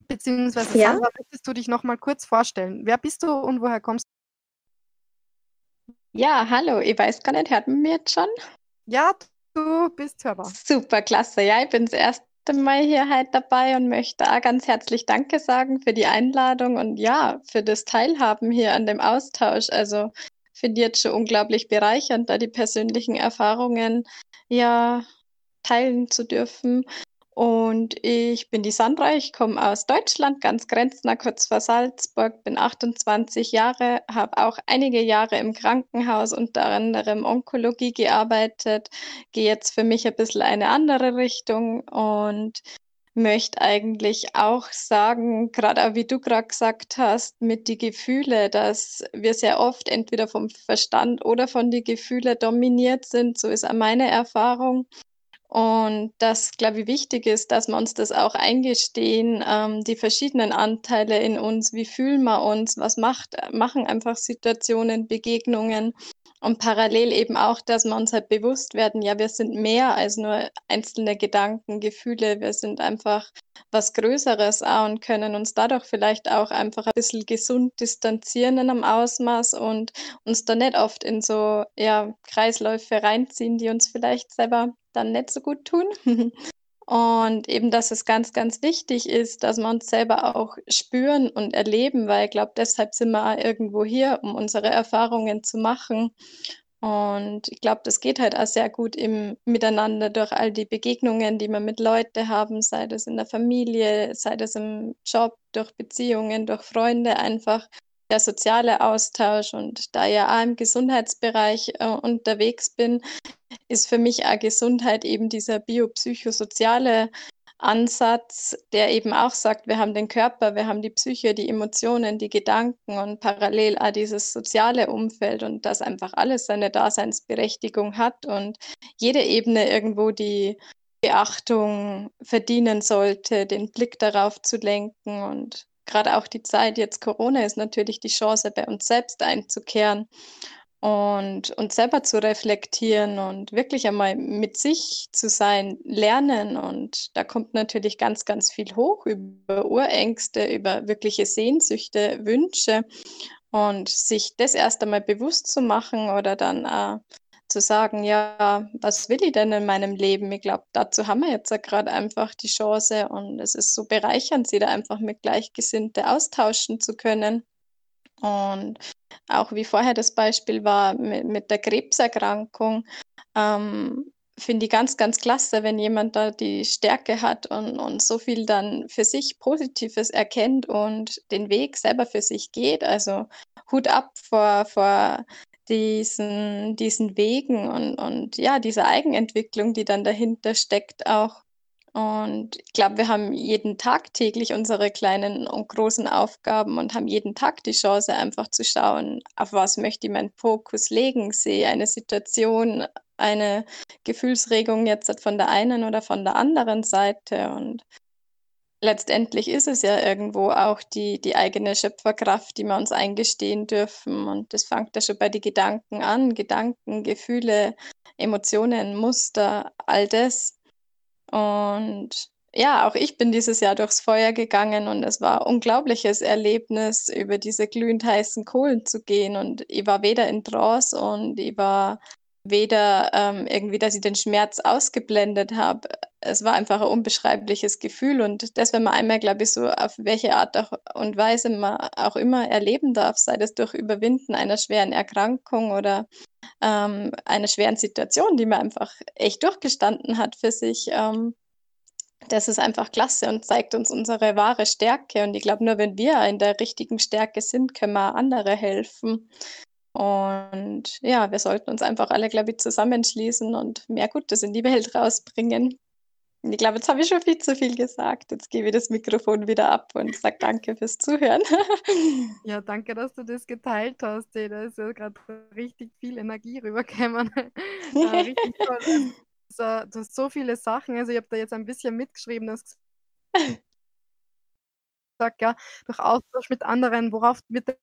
Beziehungsweise, Ja. Sandra, möchtest du dich noch mal kurz vorstellen? Wer bist du und woher kommst du? Ja, hallo, ich weiß gar nicht, hört man mich jetzt schon? Ja, du bist hörbar. Super, klasse. Ja, ich bin das erste Mal hier halt dabei und möchte auch ganz herzlich Danke sagen für die Einladung und ja, für das Teilhaben hier an dem Austausch. Also finde ich jetzt schon unglaublich bereichernd, da die persönlichen Erfahrungen ja teilen zu dürfen. Und ich bin die Sandra, ich komme aus Deutschland, ganz grenznah, kurz vor Salzburg, bin 28 Jahre, habe auch einige Jahre im Krankenhaus, unter anderem Onkologie gearbeitet, gehe jetzt für mich ein bisschen eine andere Richtung und möchte eigentlich auch sagen, gerade auch wie du gerade gesagt hast, mit die Gefühle, dass wir sehr oft entweder vom Verstand oder von die Gefühle dominiert sind. So ist auch meine Erfahrung. Und das, glaube ich, wichtig ist, dass wir uns das auch eingestehen, ähm, die verschiedenen Anteile in uns, wie fühlen wir uns, was macht, machen einfach Situationen, Begegnungen? Und parallel eben auch, dass wir uns halt bewusst werden, ja, wir sind mehr als nur einzelne Gedanken, Gefühle, wir sind einfach was Größeres und können uns dadurch vielleicht auch einfach ein bisschen gesund distanzieren in einem Ausmaß und uns da nicht oft in so ja, Kreisläufe reinziehen, die uns vielleicht selber dann nicht so gut tun. Und eben, dass es ganz, ganz wichtig ist, dass wir uns selber auch spüren und erleben, weil ich glaube, deshalb sind wir irgendwo hier, um unsere Erfahrungen zu machen. Und ich glaube, das geht halt auch sehr gut im Miteinander durch all die Begegnungen, die wir mit Leuten haben, sei das in der Familie, sei das im Job, durch Beziehungen, durch Freunde, einfach der soziale Austausch. Und da ja auch im Gesundheitsbereich äh, unterwegs bin, ist für mich auch Gesundheit eben dieser biopsychosoziale Ansatz, der eben auch sagt, wir haben den Körper, wir haben die Psyche, die Emotionen, die Gedanken und parallel auch dieses soziale Umfeld und das einfach alles seine Daseinsberechtigung hat und jede Ebene irgendwo die Beachtung verdienen sollte, den Blick darauf zu lenken und gerade auch die Zeit jetzt Corona ist natürlich die Chance, bei uns selbst einzukehren und uns selber zu reflektieren und wirklich einmal mit sich zu sein, lernen. Und da kommt natürlich ganz, ganz viel hoch über Urängste, über wirkliche Sehnsüchte, Wünsche. Und sich das erst einmal bewusst zu machen oder dann äh, zu sagen, ja, was will ich denn in meinem Leben? Ich glaube, dazu haben wir jetzt gerade einfach die Chance und es ist so bereichernd, sie da einfach mit Gleichgesinnte austauschen zu können. Und auch wie vorher das Beispiel war mit, mit der Krebserkrankung, ähm, finde ich ganz, ganz klasse, wenn jemand da die Stärke hat und, und so viel dann für sich Positives erkennt und den Weg selber für sich geht. Also Hut ab vor, vor diesen, diesen Wegen und, und ja, dieser Eigenentwicklung, die dann dahinter steckt auch. Und ich glaube, wir haben jeden Tag täglich unsere kleinen und großen Aufgaben und haben jeden Tag die Chance, einfach zu schauen, auf was möchte ich meinen Fokus legen. Sehe eine Situation, eine Gefühlsregung jetzt von der einen oder von der anderen Seite. Und letztendlich ist es ja irgendwo auch die, die eigene Schöpferkraft, die wir uns eingestehen dürfen. Und das fängt ja schon bei den Gedanken an. Gedanken, Gefühle, Emotionen, Muster, all das. Und ja, auch ich bin dieses Jahr durchs Feuer gegangen und es war ein unglaubliches Erlebnis, über diese glühend heißen Kohlen zu gehen. Und ich war weder in Trance und ich war weder ähm, irgendwie, dass ich den Schmerz ausgeblendet habe. Es war einfach ein unbeschreibliches Gefühl und das, wenn man einmal, glaube ich, so auf welche Art und Weise man auch immer erleben darf, sei das durch Überwinden einer schweren Erkrankung oder ähm, einer schweren Situation, die man einfach echt durchgestanden hat für sich. Ähm, das ist einfach klasse und zeigt uns unsere wahre Stärke. Und ich glaube, nur wenn wir in der richtigen Stärke sind, können wir andere helfen. Und ja, wir sollten uns einfach alle, glaube ich, zusammenschließen und mehr Gutes in die Welt rausbringen. Und ich glaube, jetzt habe ich schon viel zu viel gesagt. Jetzt gebe ich das Mikrofon wieder ab und sage danke fürs Zuhören. Ja, danke, dass du das geteilt hast. Ey. Da ist ja gerade richtig viel Energie rübergekommen. äh, richtig toll. Du hast so viele Sachen. Also ich habe da jetzt ein bisschen mitgeschrieben, dass gesagt, ja, durch Austausch mit anderen, worauf wird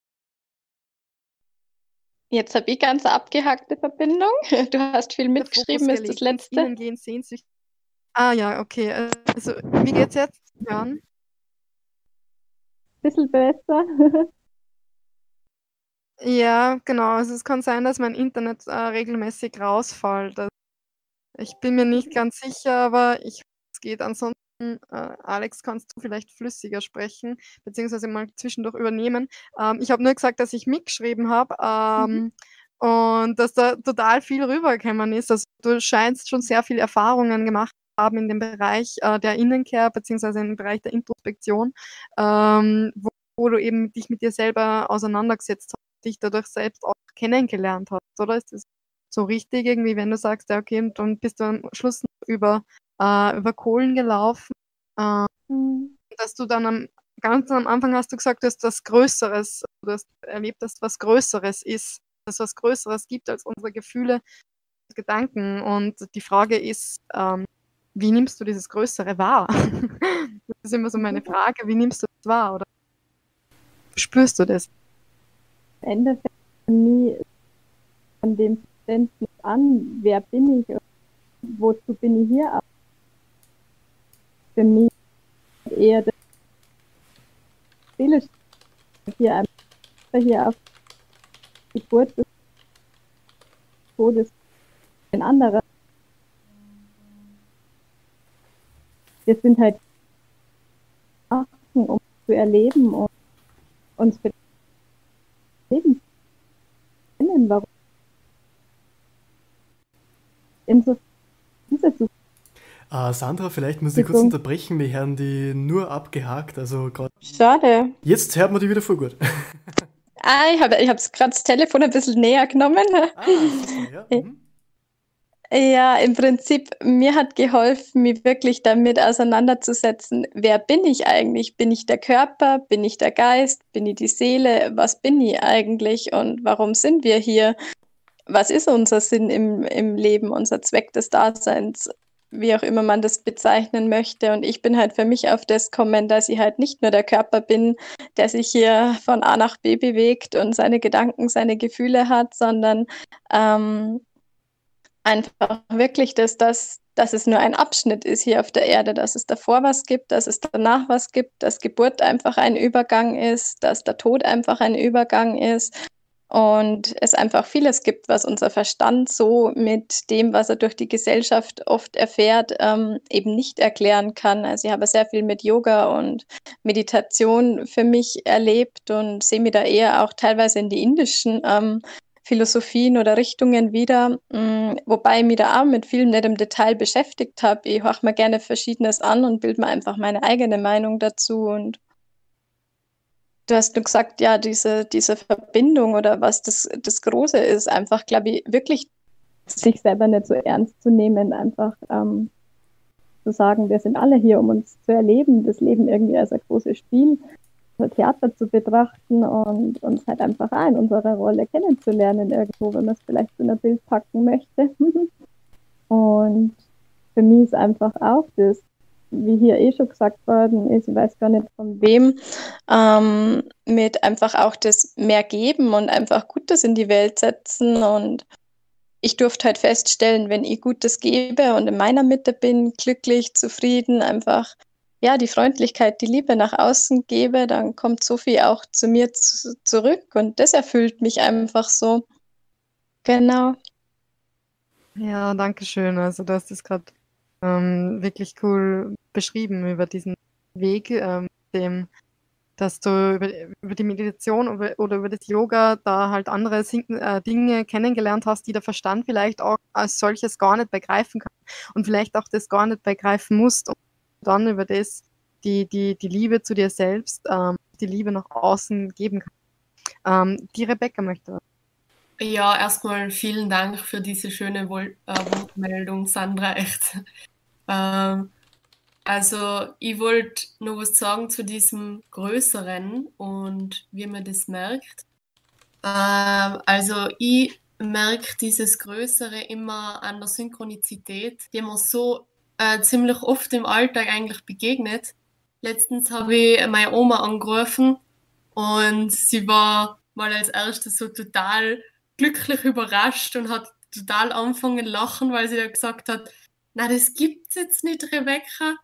Jetzt habe ich ganz abgehackte Verbindung. Du hast viel mitgeschrieben, ist das letzte. Ihnen gehen Sehnsüchte. Ah ja, okay. Also, wie geht's jetzt, Jan? Bisschen besser. ja, genau. Also es kann sein, dass mein Internet äh, regelmäßig rausfällt. Also, ich bin mir nicht ganz sicher, aber ich es geht. Ansonsten Alex, kannst du vielleicht flüssiger sprechen, beziehungsweise mal zwischendurch übernehmen. Ähm, ich habe nur gesagt, dass ich mitgeschrieben habe ähm, mhm. und dass da total viel rübergekommen ist. Also du scheinst schon sehr viel Erfahrungen gemacht haben in dem Bereich äh, der Innenkehr, beziehungsweise im Bereich der Introspektion, ähm, wo, wo, du eben dich mit dir selber auseinandergesetzt hast, dich dadurch selbst auch kennengelernt hast, oder? Ist das so richtig irgendwie, wenn du sagst, ja, okay, und dann bist du am Schluss über äh, über Kohlen gelaufen. Äh, mhm. Dass du dann am, ganz am Anfang hast du gesagt, dass das Größeres, du hast erlebt, dass was Größeres ist, dass es was Größeres gibt als unsere Gefühle und Gedanken. Und die Frage ist, ähm, wie nimmst du dieses Größere wahr? das ist immer so meine mhm. Frage, wie nimmst du das wahr? Oder spürst du das? Im Endeffekt nie an dem Verständnis an, wer bin ich und wozu bin ich hier, für mich eher das Seele hier, hier auf Geburt des Todes ein anderer. Wir sind halt um zu erleben und uns für Leben warum insofern diese Zukunft Uh, Sandra, vielleicht muss ich kurz unterbrechen. Wir hören die nur abgehakt. Also Schade. Jetzt hört man die wieder voll gut. ah, ich habe ich gerade das Telefon ein bisschen näher genommen. Ah, ja. Mhm. Ja, im Prinzip, mir hat geholfen, mich wirklich damit auseinanderzusetzen, wer bin ich eigentlich? Bin ich der Körper? Bin ich der Geist? Bin ich die Seele? Was bin ich eigentlich und warum sind wir hier? Was ist unser Sinn im, im Leben, unser Zweck des Daseins? Wie auch immer man das bezeichnen möchte. Und ich bin halt für mich auf das kommen, dass ich halt nicht nur der Körper bin, der sich hier von A nach B bewegt und seine Gedanken, seine Gefühle hat, sondern ähm, einfach wirklich, dass, das, dass es nur ein Abschnitt ist hier auf der Erde, dass es davor was gibt, dass es danach was gibt, dass Geburt einfach ein Übergang ist, dass der Tod einfach ein Übergang ist und es einfach vieles gibt, was unser Verstand so mit dem, was er durch die Gesellschaft oft erfährt, ähm, eben nicht erklären kann. Also ich habe sehr viel mit Yoga und Meditation für mich erlebt und sehe mich da eher auch teilweise in die indischen ähm, Philosophien oder Richtungen wieder, mh, mm, wobei ich mich da auch mit vielem nicht im Detail beschäftigt habe. Ich höre mir gerne Verschiedenes an und bilde mir einfach meine eigene Meinung dazu und du hast nur gesagt, ja, diese, diese Verbindung oder was das, das Große ist, einfach, glaube ich, wirklich sich selber nicht so ernst zu nehmen, einfach ähm, zu sagen, wir sind alle hier, um uns zu erleben, das Leben irgendwie als ein großes Spiel, Theater zu betrachten und uns halt einfach auch in unserer Rolle kennenzulernen irgendwo, wenn man es vielleicht in ein Bild packen möchte. und für mich ist einfach auch das, wie hier eh schon gesagt worden ist, ich weiß gar nicht von wem, ähm, mit einfach auch das mehr geben und einfach Gutes in die Welt setzen. Und ich durfte halt feststellen, wenn ich Gutes gebe und in meiner Mitte bin, glücklich, zufrieden, einfach ja, die Freundlichkeit, die Liebe nach außen gebe, dann kommt so viel auch zu mir zu, zurück und das erfüllt mich einfach so. Genau. Ja, danke schön. Also du hast es gerade ähm, wirklich cool beschrieben über diesen Weg, ähm, dem, dass du über, über die Meditation oder, oder, über das Yoga da halt andere äh, Dinge kennengelernt hast, die der Verstand vielleicht auch als solches gar nicht begreifen kann und vielleicht auch das gar nicht begreifen musst und dann über das die, die, die Liebe zu dir selbst, ähm, die Liebe nach außen geben kann. Ähm, die Rebecca möchte. Ja, erstmal vielen Dank für diese schöne äh, Wortmeldung, Sandra, echt. Ähm, also ich wollte noch was sagen zu diesem Größeren und wie man das merkt. Ähm, also ich merke dieses Größere immer an der Synchronizität, die mir so äh, ziemlich oft im Alltag eigentlich begegnet. Letztens habe ich meine Oma angerufen und sie war mal als erstes so total glücklich überrascht und hat total angefangen lachen, weil sie da gesagt hat, na, das gibt's jetzt nicht, Rebecca,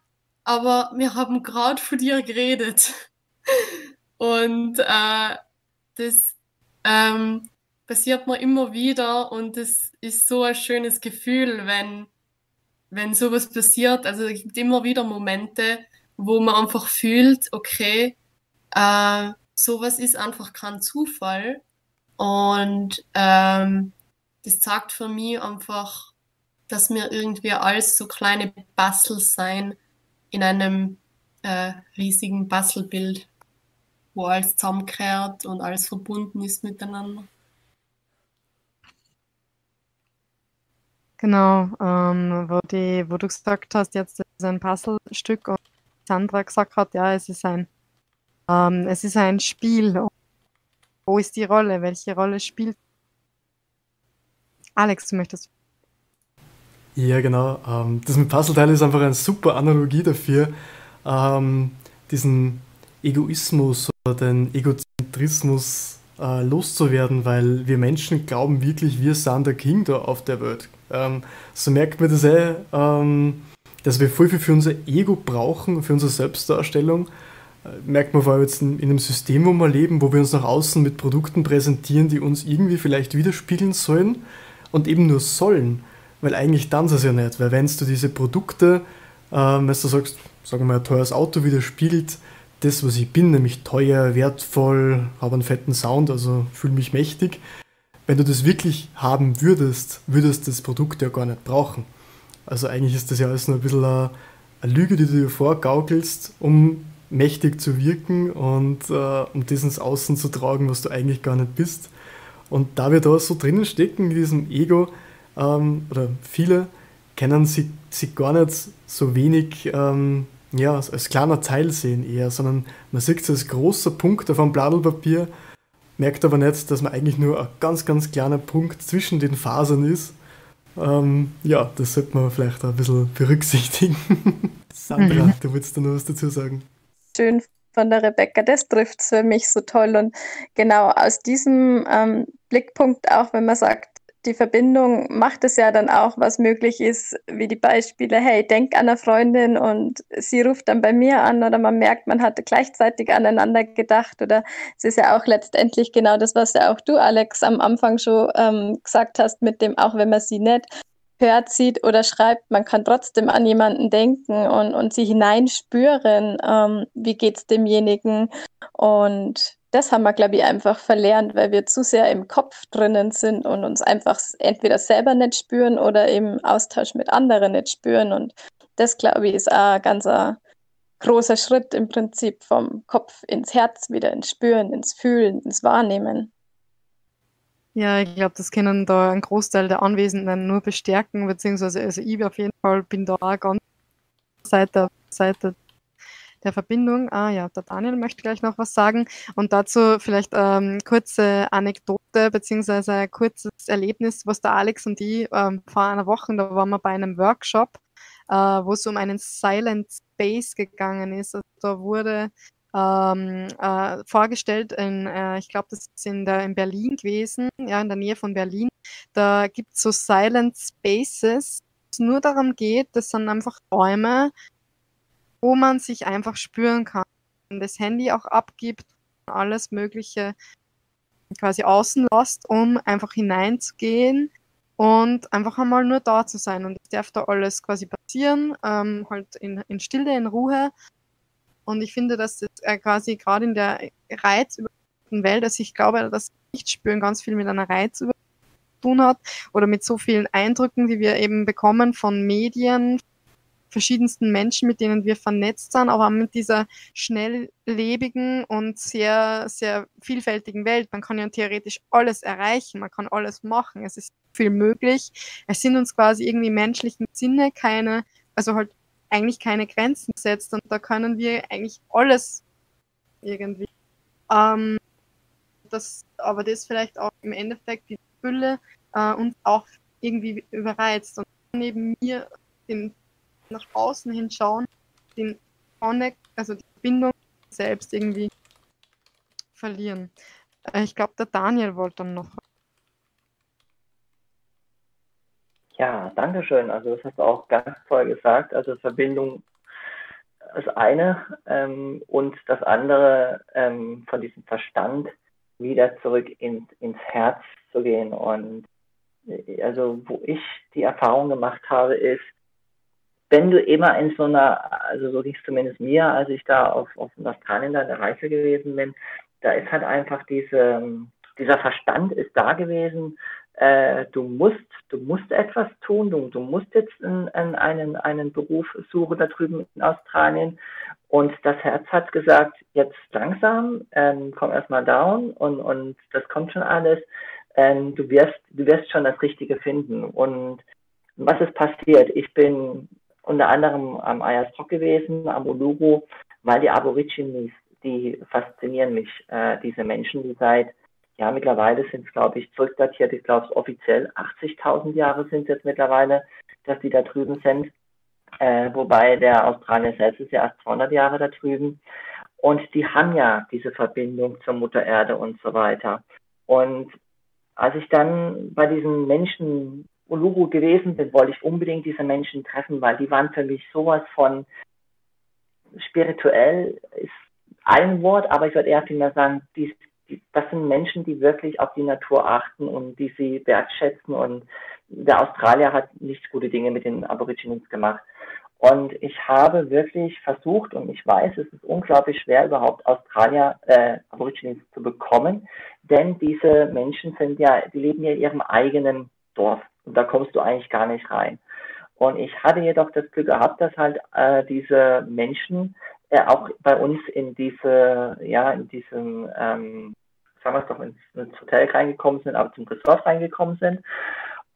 aber wir haben gerade von dir geredet. Und äh, das ähm, passiert mir immer wieder und es ist so ein schönes Gefühl, wenn, wenn sowas passiert. Also es gibt immer wieder Momente, wo man einfach fühlt, okay, äh, sowas ist einfach kein Zufall. Und ähm, das zeigt für mich einfach, dass wir irgendwie alles so kleine Bastel sein in einem äh, riesigen Bastelbild, wo alles zusammengehört und alles verbunden ist miteinander. Genau, ähm, wo, die, wo du gesagt hast, jetzt ist ein Puzzlestück und Sandra gesagt hat, ja, es ist ein, ähm, es ist ein Spiel. Wo ist die Rolle? Welche Rolle spielt? Alex, du möchtest ja, genau. Ähm, das mit Puzzleteil ist einfach eine super Analogie dafür, ähm, diesen Egoismus oder den Egozentrismus äh, loszuwerden, weil wir Menschen glauben wirklich, wir sind der King da auf der Welt. Ähm, so merkt man das eh, dass wir voll viel für unser Ego brauchen, für unsere Selbstdarstellung. Äh, merkt man vor allem jetzt in einem System, wo wir leben, wo wir uns nach außen mit Produkten präsentieren, die uns irgendwie vielleicht widerspiegeln sollen und eben nur sollen. Weil eigentlich dann ist es ja nicht, weil wenn du diese Produkte, ähm, wenn du sagst, sagen wir mal, ein teures Auto widerspiegelt, das, was ich bin, nämlich teuer, wertvoll, habe einen fetten Sound, also fühle mich mächtig. Wenn du das wirklich haben würdest, würdest du das Produkt ja gar nicht brauchen. Also eigentlich ist das ja alles nur ein bisschen eine, eine Lüge, die du dir vorgaukelst, um mächtig zu wirken und äh, um das ins Außen zu tragen, was du eigentlich gar nicht bist. Und da wir da so drinnen stecken in diesem Ego, ähm, oder viele kennen sie, sie gar nicht so wenig ähm, ja, als kleiner Teil sehen eher, sondern man sieht es als großer Punkt auf einem Blattpapier, merkt aber nicht, dass man eigentlich nur ein ganz, ganz kleiner Punkt zwischen den Fasern ist Ähm, ja, das sollte man vielleicht auch ein bisschen berücksichtigen. Sandra, mhm. du willst da noch was dazu sagen? Schön von der Rebecca, das trifft es für mich so toll. Und genau aus diesem ähm, Blickpunkt, auch wenn man sagt, die Verbindung macht es ja dann auch, was möglich ist, wie die Beispiele, hey, denk an eine Freundin und sie ruft dann bei mir an oder man merkt, man hatte gleichzeitig aneinander gedacht oder es ist ja auch letztendlich genau das, was ja auch du, Alex, am Anfang schon ähm, gesagt hast, mit dem, auch wenn man sie nicht hört, sieht oder schreibt, man kann trotzdem an jemanden denken und, und sie hineinspüren, ähm, wie geht es demjenigen und das haben wir, glaube ich, einfach verlernt, weil wir zu sehr im Kopf drinnen sind und uns einfach entweder selber nicht spüren oder im Austausch mit anderen nicht spüren. Und das, glaube ich, ist auch ein ganz ein großer Schritt im Prinzip vom Kopf ins Herz wieder, ins Spüren, ins Fühlen, ins Wahrnehmen. Ja, ich glaube, das können da ein Großteil der Anwesenden nur bestärken, beziehungsweise also ich auf jeden Fall bin da auch ganz seit der, seit der Verbindung. Ah ja, der Daniel möchte gleich noch was sagen. Und dazu vielleicht ähm, kurze Anekdote beziehungsweise ein kurzes Erlebnis, was der Alex und ich ähm, vor einer Woche, da waren wir bei einem Workshop, äh, wo es um einen Silent Space gegangen ist. Also da wurde ähm, äh, vorgestellt, in, äh, ich glaube, das ist in, der, in Berlin gewesen, ja, in der Nähe von Berlin. Da gibt es so Silent Spaces, es nur darum geht, das sind einfach Räume, wo man sich einfach spüren kann. Und das Handy auch abgibt, alles Mögliche quasi außen lässt, um einfach hineinzugehen und einfach einmal nur da zu sein. Und es darf da alles quasi passieren, ähm, halt in, in Stille, in Ruhe. Und ich finde, dass das äh, quasi gerade in der reizüberfluteten Welt, dass ich glaube, dass nicht spüren ganz viel mit einer Reizüberflutung tun hat oder mit so vielen Eindrücken, die wir eben bekommen von Medien, verschiedensten Menschen, mit denen wir vernetzt sind, aber mit dieser schnelllebigen und sehr, sehr vielfältigen Welt. Man kann ja theoretisch alles erreichen, man kann alles machen, es ist viel möglich. Es sind uns quasi irgendwie menschlichen Sinne keine, also halt eigentlich keine Grenzen gesetzt und da können wir eigentlich alles irgendwie. Ähm, das, aber das vielleicht auch im Endeffekt die Fülle äh, uns auch irgendwie überreizt. Und neben mir den nach außen hinschauen, den Connect, also die Verbindung selbst irgendwie verlieren. Äh, ich glaube, der Daniel wollte dann noch. Ja, danke schön. Also das hast du auch ganz toll gesagt. Also Verbindung ist eine ähm, und das andere ähm, von diesem Verstand wieder zurück in, ins Herz zu gehen. Und äh, also wo ich die Erfahrung gemacht habe, ist, wenn du immer in so einer, also so ging es zumindest mir, als ich da auf, auf Australien da in der Reise gewesen bin, da ist halt einfach diese, dieser Verstand ist da gewesen, äh, du musst, du musst etwas tun, du, du musst jetzt in, in einen, einen Beruf suchen da drüben in Australien. Und das Herz hat gesagt, jetzt langsam, ähm, komm erstmal down und, und das kommt schon alles. Ähm, du wirst, du wirst schon das Richtige finden. Und was ist passiert? Ich bin unter anderem am Ayers Rock gewesen, am Uluru, weil die Aborigines, die faszinieren mich, äh, diese Menschen, die seit, ja, mittlerweile sind es, glaube ich, zurückdatiert, ich glaube es offiziell 80.000 Jahre sind es jetzt mittlerweile, dass die da drüben sind, äh, wobei der Australier selbst ist ja erst 200 Jahre da drüben. Und die haben ja diese Verbindung zur Mutter Erde und so weiter. Und als ich dann bei diesen Menschen Uluru gewesen bin, wollte ich unbedingt diese Menschen treffen, weil die waren für mich sowas von spirituell, ist ein Wort, aber ich würde eher vielmehr sagen, die, die, das sind Menschen, die wirklich auf die Natur achten und die sie wertschätzen und der Australier hat nicht gute Dinge mit den Aborigines gemacht. Und ich habe wirklich versucht, und ich weiß, es ist unglaublich schwer, überhaupt Australier, äh, Aborigines zu bekommen, denn diese Menschen sind ja, die leben ja in ihrem eigenen Dorf. Und da kommst du eigentlich gar nicht rein. Und ich hatte jedoch das Glück gehabt, dass halt äh, diese Menschen äh, auch bei uns in diese, ja, in diesem, ähm, sagen wir es doch, ins, ins Hotel reingekommen sind, aber zum Resort reingekommen sind.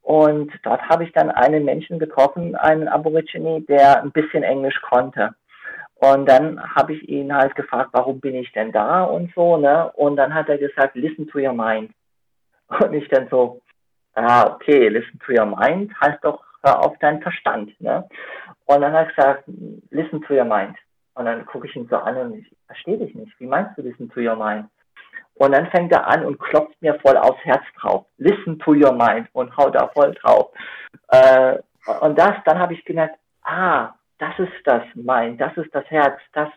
Und dort habe ich dann einen Menschen getroffen, einen Aborigine, der ein bisschen Englisch konnte. Und dann habe ich ihn halt gefragt, warum bin ich denn da und so, ne? Und dann hat er gesagt, listen to your mind. Und ich dann so, ah, okay, listen to your mind heißt doch, hör auf deinen Verstand. Ne? Und dann hat er gesagt, listen to your mind. Und dann gucke ich ihn so an und ich verstehe dich nicht. Wie meinst du listen to your mind? Und dann fängt er an und klopft mir voll aufs Herz drauf. Listen to your mind und haut da voll drauf. Äh, und das, dann habe ich gemerkt, ah, das ist das Mind, das ist das Herz, das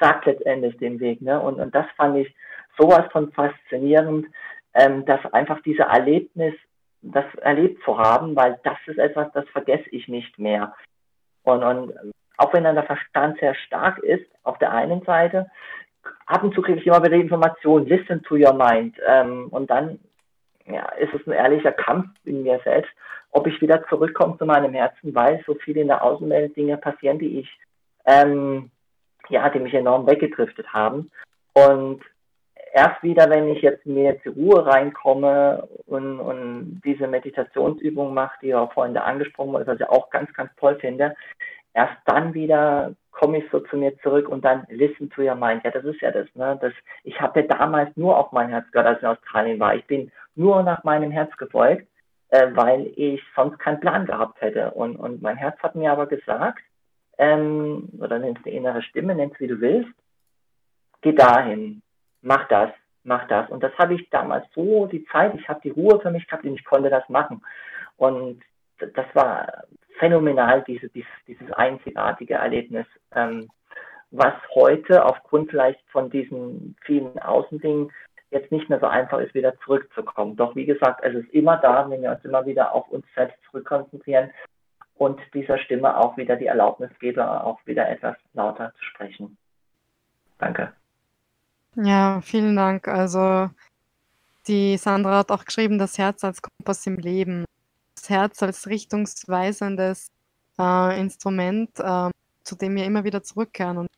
sagt letztendlich den Weg. Ne? Und, und das fand ich sowas von faszinierend, ähm, dass einfach dieser Erlebnis, das erlebt zu haben, weil das ist etwas, das vergesse ich nicht mehr. Und, und auch wenn dann der Verstand sehr stark ist, auf der einen Seite, ab und zu kriege ich immer wieder Informationen, listen to your mind. Ähm, und dann ja, ist es ein ehrlicher Kampf in mir selbst, ob ich wieder zurückkomme zu meinem Herzen, weil so viele in der Außenwelt Dinge passieren, die ich, ähm, ja, die mich enorm weggedriftet haben. Und erst wieder, wenn ich jetzt mir jetzt Ruhe reinkomme und, und diese Meditationsübung mache, die auch vorhin da angesprochen wurde, was ich auch ganz, ganz toll finde, erst dann wieder komme ich so zu mir zurück und dann listen to your mind. Ja, das ist ja das, ne? Das, ich habe ja damals nur auf mein Herz gehört, als ich in Australien war. Ich bin nur nach meinem Herz gefolgt, äh, weil ich sonst keinen Plan gehabt hätte. Und, und mein Herz hat mir aber gesagt, ähm, oder nennst du innere Stimme, nennst wie du willst, geh dahin, mach das, mach das. Und das habe ich damals so die Zeit, ich habe die Ruhe für mich gehabt und ich konnte das machen. Und das war phänomenal, diese, dieses, dieses einzigartige Erlebnis, ähm, was heute aufgrund vielleicht von diesen vielen Außendingen jetzt nicht mehr so einfach ist, wieder zurückzukommen. Doch wie gesagt, es ist immer da, wenn wir uns immer wieder auf uns selbst zurückkonzentrieren und dieser Stimme auch wieder die Erlaubnis gebe, auch wieder etwas lauter zu sprechen. Danke. Ja, vielen Dank. Also die Sandra hat auch geschrieben, das Herz als Kompass im Leben. Das Herz als richtungsweisendes äh, Instrument, äh, zu dem wir immer wieder zurückkehren. Und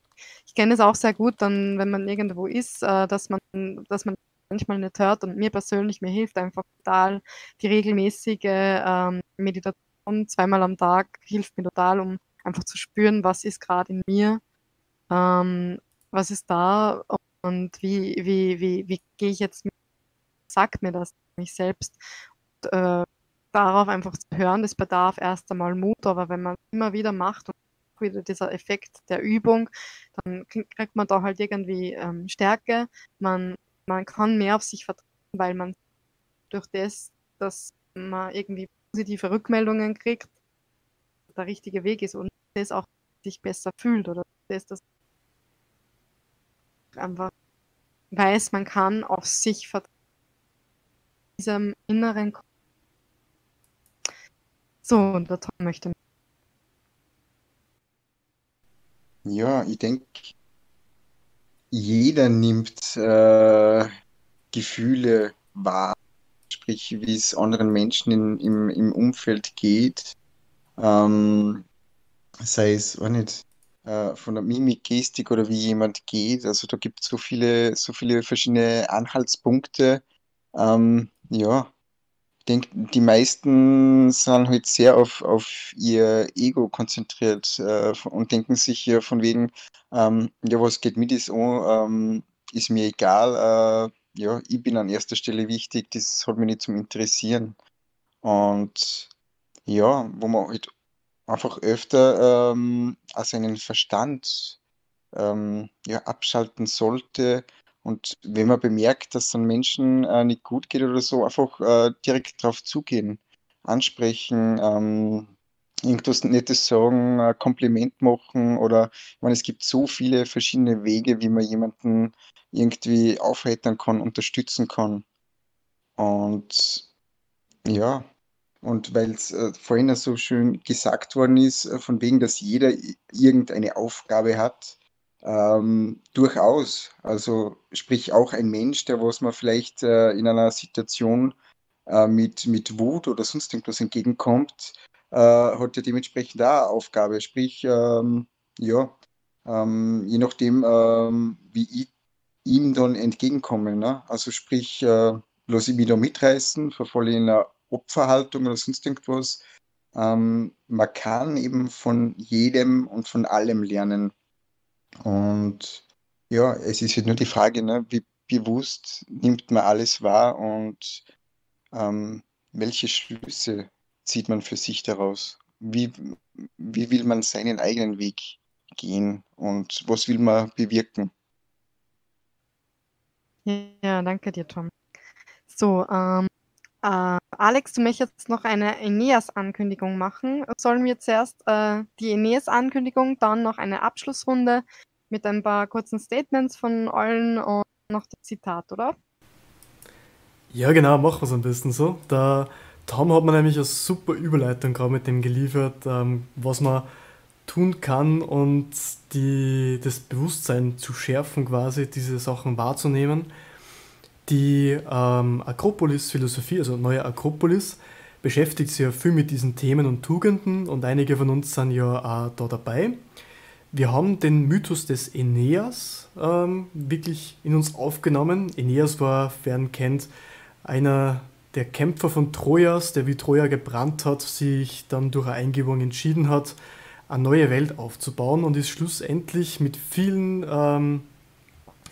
ich kenne es auch sehr gut, dann, wenn man irgendwo ist, äh, dass man, dass man manchmal nicht hört. Und mir persönlich, mir hilft einfach total die regelmäßige ähm, Meditation zweimal am Tag, hilft mir total, um einfach zu spüren, was ist gerade in mir, ähm, was ist da und wie, wie, wie, wie gehe ich jetzt mit, sagt mir das mich selbst. Und, äh, darauf einfach zu hören, das bedarf erst einmal Mut, aber wenn man immer wieder macht und wieder dieser Effekt der Übung, dann kriegt man da halt irgendwie ähm, Stärke. Man, man kann mehr auf sich vertrauen, weil man durch das, dass man irgendwie positive Rückmeldungen kriegt, der richtige Weg ist und das auch sich besser fühlt oder das, das einfach weiß, man kann auf sich vertrauen. Diesem inneren so, und der Tom möchte Ja, ich denke, jeder nimmt äh, Gefühle wahr, sprich, wie es anderen Menschen in, im, im Umfeld geht. Ähm, sei es, auch nicht, äh, von der Mimik, Gestik oder wie jemand geht. Also da gibt es so viele, so viele verschiedene Anhaltspunkte. Ähm, ja, ich denke, die meisten sind halt sehr auf, auf ihr Ego konzentriert äh, und denken sich hier von wegen, ähm, ja, was geht mit ist an, ähm, ist mir egal, äh, ja, ich bin an erster Stelle wichtig, das hat mich nicht zum Interessieren. Und ja, wo man halt einfach öfter ähm, auch seinen Verstand ähm, ja, abschalten sollte und wenn man bemerkt, dass es einem Menschen äh, nicht gut geht oder so, einfach äh, direkt drauf zugehen, ansprechen, ähm, irgendwas Nettes sagen, ein Kompliment machen oder ich meine, es gibt so viele verschiedene Wege, wie man jemanden irgendwie aufheitern kann, unterstützen kann. Und ja, und weil es äh, vorhin so schön gesagt worden ist, äh, von wegen, dass jeder irgendeine Aufgabe hat, ähm, durchaus. Also sprich auch ein Mensch, der was man vielleicht äh, in einer Situation äh, mit, mit Wut oder sonst irgendwas entgegenkommt, äh, hat ja dementsprechend eine Aufgabe. Sprich, ähm, ja, ähm, je nachdem, ähm, wie ich ihm dann entgegenkomme. Ne? Also sprich, äh, lasse ich mich da mitreißen, verfalle in einer Opferhaltung oder sonst irgendwas. Ähm, man kann eben von jedem und von allem lernen. Und ja, es ist halt nur die Frage, ne, wie bewusst nimmt man alles wahr und ähm, welche Schlüsse zieht man für sich daraus? Wie, wie will man seinen eigenen Weg gehen und was will man bewirken? Ja, danke dir, Tom. So, ähm, äh, Alex, du möchtest noch eine Aeneas-Ankündigung machen. Sollen wir zuerst äh, die Aeneas-Ankündigung, dann noch eine Abschlussrunde mit ein paar kurzen Statements von allen und noch das Zitat, oder? Ja, genau, machen wir es am besten so. Der Tom hat mir nämlich eine super Überleitung gerade mit dem geliefert, ähm, was man tun kann und die, das Bewusstsein zu schärfen, quasi diese Sachen wahrzunehmen. Die ähm, Akropolis-Philosophie, also neue Akropolis, beschäftigt sich ja viel mit diesen Themen und Tugenden und einige von uns sind ja auch da dabei. Wir haben den Mythos des Aeneas ähm, wirklich in uns aufgenommen. Aeneas war, wer ihn kennt, einer der Kämpfer von Trojas, der wie Troja gebrannt hat, sich dann durch eine Eingebung entschieden hat, eine neue Welt aufzubauen und ist schlussendlich mit vielen, ähm,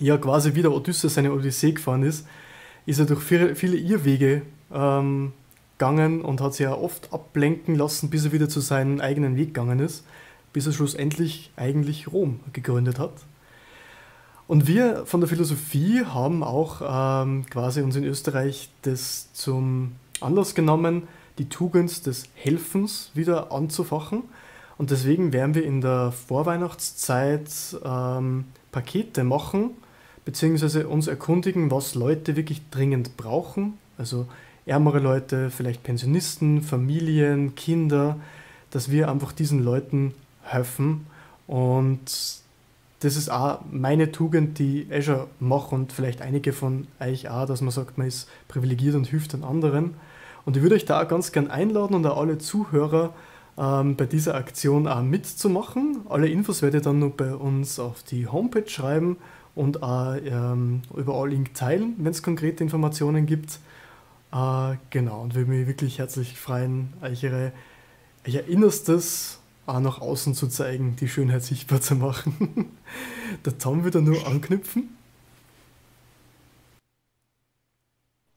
ja quasi wie der Odysseus seine Odyssee gefahren ist, ist er durch viele, viele Irrwege ähm, gegangen und hat sich ja oft ablenken lassen, bis er wieder zu seinem eigenen Weg gegangen ist, bis er schlussendlich eigentlich Rom gegründet hat. Und wir von der Philosophie haben auch ähm, quasi uns in Österreich das zum Anlass genommen, die Tugend des Helfens wieder anzufachen und deswegen werden wir in der Vorweihnachtszeit ähm, Pakete machen, beziehungsweise uns erkundigen, was Leute wirklich dringend brauchen. Also ärmere Leute, vielleicht Pensionisten, Familien, Kinder, dass wir einfach diesen Leuten helfen. Und das ist auch meine Tugend, die ich schon mache und vielleicht einige von euch auch, dass man sagt, man ist privilegiert und hilft den anderen. Und ich würde euch da auch ganz gern einladen und auch alle Zuhörer, ähm, bei dieser Aktion auch mitzumachen. Alle Infos werde ich dann noch bei uns auf die Homepage schreiben und auch ähm, über Link teilen, wenn es konkrete Informationen gibt. Äh, genau, und würde mich wirklich herzlich freuen, euch ihre, ihr Innerstes auch nach außen zu zeigen, die Schönheit sichtbar zu machen. Der Tom wieder nur anknüpfen.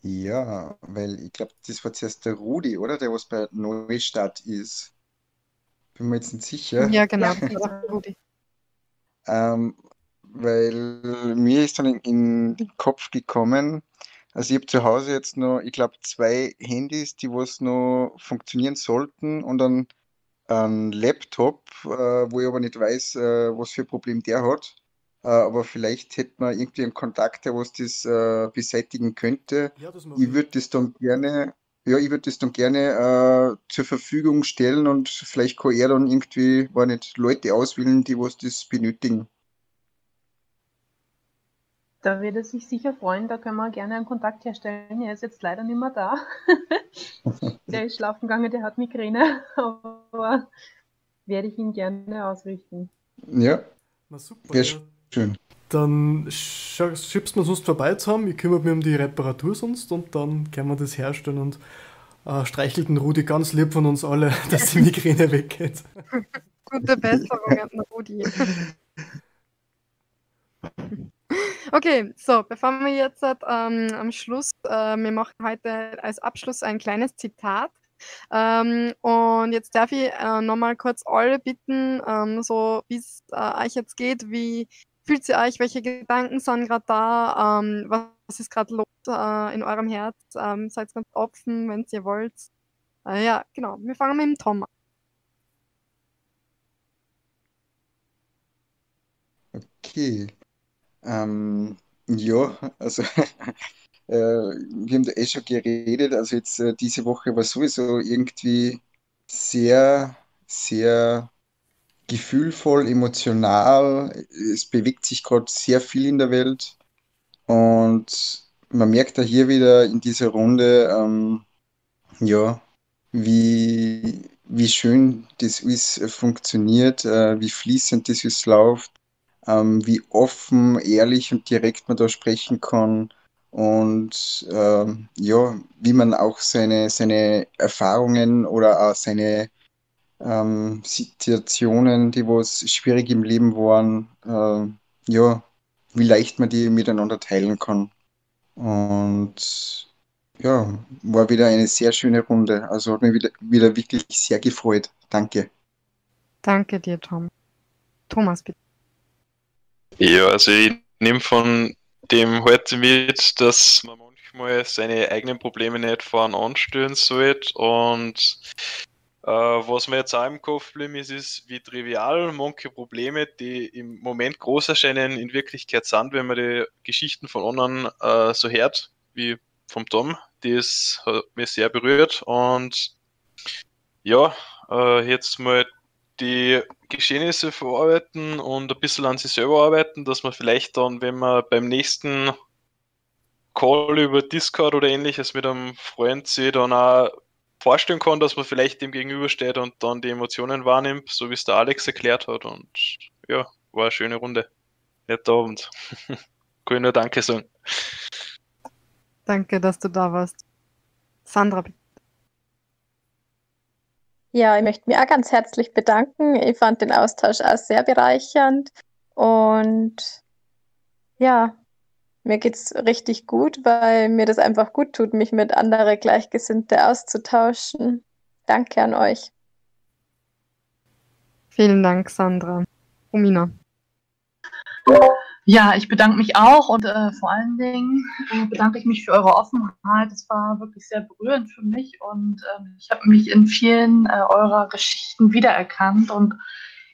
Ja, weil ich glaube, das war zuerst der Rudi, oder? Der was bei Neustadt ist. Bin mir jetzt nicht sicher. Ja, genau. Rudi. Ähm, weil mir ist dann in, in den Kopf gekommen, also ich habe zu Hause jetzt noch, ich glaube, zwei Handys, die was noch funktionieren sollten und dann ein Laptop, äh, wo ich aber nicht weiß, äh, was für ein Problem der hat. Äh, aber vielleicht hätte man irgendwie einen Kontakt, der was das äh, beseitigen könnte. Ja, das ich würde das dann gerne ja, ich würde das dann gerne äh, zur Verfügung stellen und vielleicht kann er dann irgendwie, war nicht, Leute auswählen, die was das benötigen. Da wird er sich sicher freuen, da können wir gerne einen Kontakt herstellen. Er ist jetzt leider nicht mehr da. der ist schlafen gegangen, der hat Migräne, aber werde ich ihn gerne ausrichten. Ja, Na super. wäre Ja. schön. Dann schiebst man sonst vorbei zu haben. Ich kümmere mich um die Reparatur sonst und dann können wir das herstellen und äh, streichelt den Rudi ganz lieb von uns alle, dass die Migräne weggeht. Gute Besserung an Rudi. Okay, so, bevor wir jetzt ähm, am Schluss, äh, wir machen heute als Abschluss ein kleines Zitat. Ähm, und jetzt darf ich äh, nochmal kurz alle bitten, ähm, so wie es äh, euch jetzt geht, wie fühlt ihr euch, welche Gedanken sind gerade da, ähm, was ist gerade los äh, in eurem Herz, ähm, seid ganz offen, wenn ihr wollt. Äh, ja, genau, wir fangen mit dem Tom an. Okay. Ähm, ja, also äh, wir haben da eh schon geredet. Also jetzt äh, diese Woche war sowieso irgendwie sehr, sehr gefühlvoll, emotional. Es bewegt sich gerade sehr viel in der Welt und man merkt da hier wieder in dieser Runde, ähm, ja, wie, wie schön das äh, funktioniert, äh, wie fließend das alles läuft ähm, wie offen, ehrlich und direkt man da sprechen kann und ähm, ja, wie man auch seine, seine Erfahrungen oder auch seine ähm, Situationen, die was schwierig im Leben waren, ähm, ja, wie leicht man die miteinander teilen kann. Und Ja, war wieder eine sehr schöne Runde. Also hat mich wieder, wieder wirklich sehr gefreut. Danke. Danke dir, Tom. Thomas, bitte. Ja, also ich nehme von dem heute mit, dass man manchmal seine eigenen Probleme nicht vorn anstellen sollte und äh, was mir jetzt auch im Kopf geblieben ist, ist, wie trivial manche Probleme, die im Moment groß erscheinen, in Wirklichkeit sind, wenn man die Geschichten von anderen äh, so hört, wie vom Tom. Das hat mich sehr berührt und ja, äh, jetzt mal die Geschehnisse verarbeiten und ein bisschen an sich selber arbeiten, dass man vielleicht dann, wenn man beim nächsten Call über Discord oder ähnliches mit einem Freund sich dann auch vorstellen kann, dass man vielleicht dem gegenübersteht und dann die Emotionen wahrnimmt, so wie es der Alex erklärt hat. Und ja, war eine schöne Runde. Netter Abend. Kann ich nur Danke sagen. Danke, dass du da warst. Sandra, bitte. Ja, ich möchte mich auch ganz herzlich bedanken. Ich fand den Austausch auch sehr bereichernd und ja, mir geht's richtig gut, weil mir das einfach gut tut, mich mit anderen Gleichgesinnte auszutauschen. Danke an euch. Vielen Dank, Sandra. Romina. Ja, ich bedanke mich auch und äh, vor allen Dingen äh, bedanke ich mich für eure Offenheit. Es war wirklich sehr berührend für mich und äh, ich habe mich in vielen äh, eurer Geschichten wiedererkannt und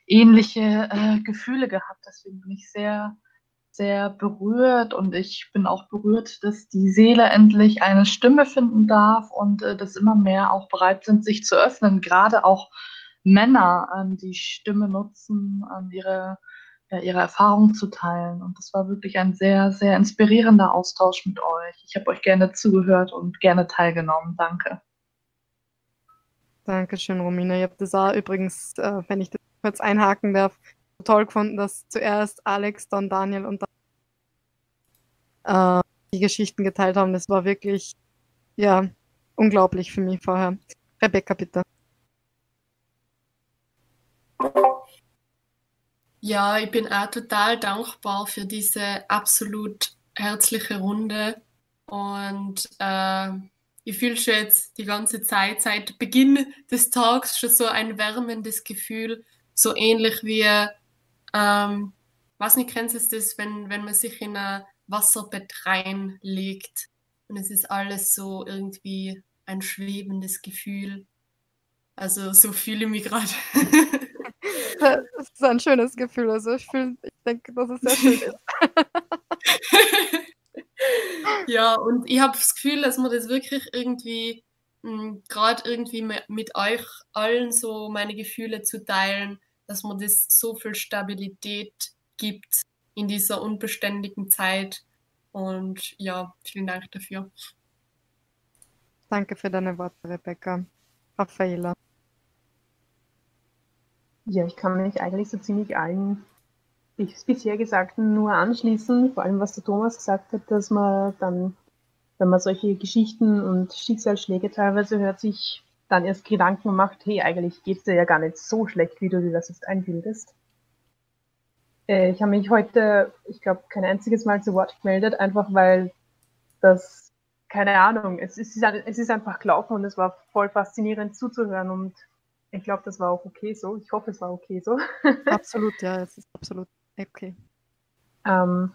ähnliche äh, Gefühle gehabt. Deswegen bin ich sehr, sehr berührt und ich bin auch berührt, dass die Seele endlich eine Stimme finden darf und äh, dass immer mehr auch bereit sind, sich zu öffnen. Gerade auch Männer, ähm, die Stimme nutzen, ähm, ihre ja, ihre Erfahrungen zu teilen. Und das war wirklich ein sehr, sehr inspirierender Austausch mit euch. Ich habe euch gerne zugehört und gerne teilgenommen. Danke. Dankeschön, Romina. Ich habe das auch übrigens, äh, wenn ich das kurz einhaken darf, toll gefunden, dass zuerst Alex, dann Daniel und dann äh, die Geschichten geteilt haben. Das war wirklich, ja, unglaublich für mich vorher. Rebecca, bitte. Ja, ich bin auch total dankbar für diese absolut herzliche Runde und äh, ich fühle schon jetzt die ganze Zeit seit Beginn des Tags schon so ein wärmendes Gefühl, so ähnlich wie, ähm, was nicht kennst du das, wenn, wenn man sich in ein Wasserbett reinlegt und es ist alles so irgendwie ein schwebendes Gefühl. Also so fühle ich mich gerade. Das ist ein schönes Gefühl. Also ich, fühl, ich denke, dass es sehr schön ist. ja, und ich habe das Gefühl, dass man das wirklich irgendwie, hm, gerade irgendwie mit euch allen so meine Gefühle zu teilen, dass man das so viel Stabilität gibt in dieser unbeständigen Zeit. Und ja, vielen Dank dafür. Danke für deine Worte, Rebecca. Raffaela. Ja, ich kann mich eigentlich so ziemlich allen bisher Gesagten nur anschließen, vor allem was der Thomas gesagt hat, dass man dann, wenn man solche Geschichten und Schicksalsschläge teilweise hört, sich dann erst Gedanken macht, hey, eigentlich geht's dir ja gar nicht so schlecht, wie du dir das jetzt einbildest. Äh, ich habe mich heute, ich glaube, kein einziges Mal zu Wort gemeldet, einfach weil das, keine Ahnung, es ist, es ist einfach gelaufen und es war voll faszinierend zuzuhören und ich glaube, das war auch okay so. Ich hoffe, es war okay so. absolut, ja, es ist absolut okay. Ähm,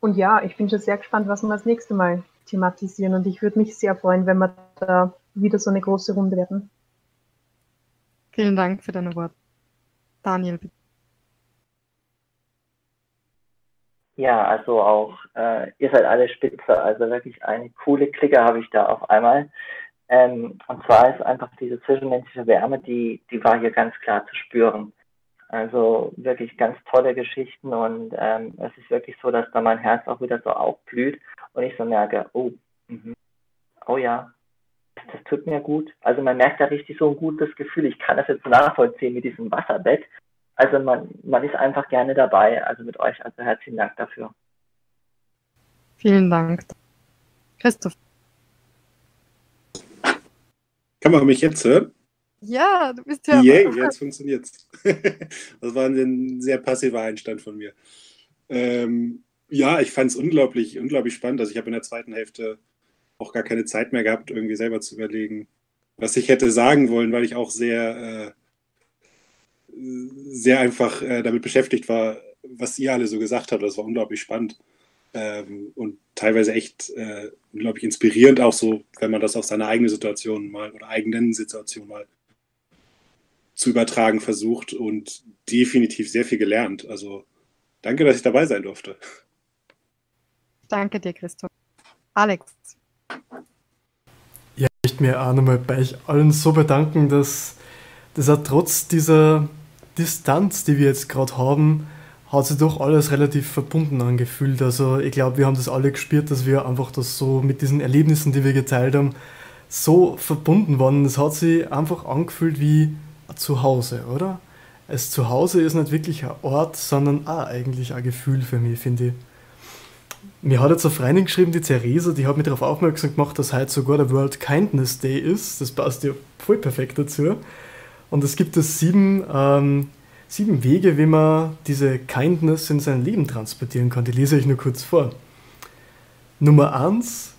und ja, ich bin schon sehr gespannt, was wir das nächste Mal thematisieren. Und ich würde mich sehr freuen, wenn wir da wieder so eine große Runde werden. Vielen Dank für deine Worte. Daniel, bitte. Ja, also auch, äh, ihr seid alle spitze. Also wirklich eine coole Clique habe ich da auf einmal. Ähm, und zwar ist einfach diese zwischenmenschliche Wärme, die, die war hier ganz klar zu spüren. Also wirklich ganz tolle Geschichten und ähm, es ist wirklich so, dass da mein Herz auch wieder so aufblüht und ich so merke, oh, mh, oh ja, das tut mir gut. Also man merkt da richtig so ein gutes Gefühl. Ich kann das jetzt nachvollziehen mit diesem Wasserbett. Also man, man ist einfach gerne dabei, also mit euch. Also herzlichen Dank dafür. Vielen Dank. Christoph. Kann man mich jetzt hören? Ja, du bist ja. Yeah, jetzt funktioniert's. das war ein sehr passiver Einstand von mir. Ähm, ja, ich fand es unglaublich, unglaublich spannend. Also ich habe in der zweiten Hälfte auch gar keine Zeit mehr gehabt, irgendwie selber zu überlegen, was ich hätte sagen wollen, weil ich auch sehr, äh, sehr einfach äh, damit beschäftigt war, was ihr alle so gesagt habt. Das war unglaublich spannend ähm, und teilweise echt äh, unglaublich inspirierend, auch so, wenn man das auf seine eigene Situation mal oder eigenen Situation mal zu übertragen versucht und definitiv sehr viel gelernt. Also danke, dass ich dabei sein durfte. Danke dir, Christoph. Alex. Ja, ich möchte mir auch nochmal bei euch allen so bedanken, dass das auch trotz dieser Distanz, die wir jetzt gerade haben, hat sich doch alles relativ verbunden angefühlt. Also ich glaube, wir haben das alle gespürt, dass wir einfach das so mit diesen Erlebnissen, die wir geteilt haben, so verbunden waren. Es hat sich einfach angefühlt wie zu Hause, oder? Das Zuhause ist nicht wirklich ein Ort, sondern auch eigentlich ein Gefühl für mich, finde ich. Mir hat jetzt eine Freundin geschrieben, die Theresa, die hat mich darauf aufmerksam gemacht, dass heute sogar der World Kindness Day ist. Das passt ja voll perfekt dazu. Und es gibt es sieben ähm, sieben Wege, wie man diese Kindness in sein Leben transportieren kann. Die lese ich nur kurz vor. Nummer eins: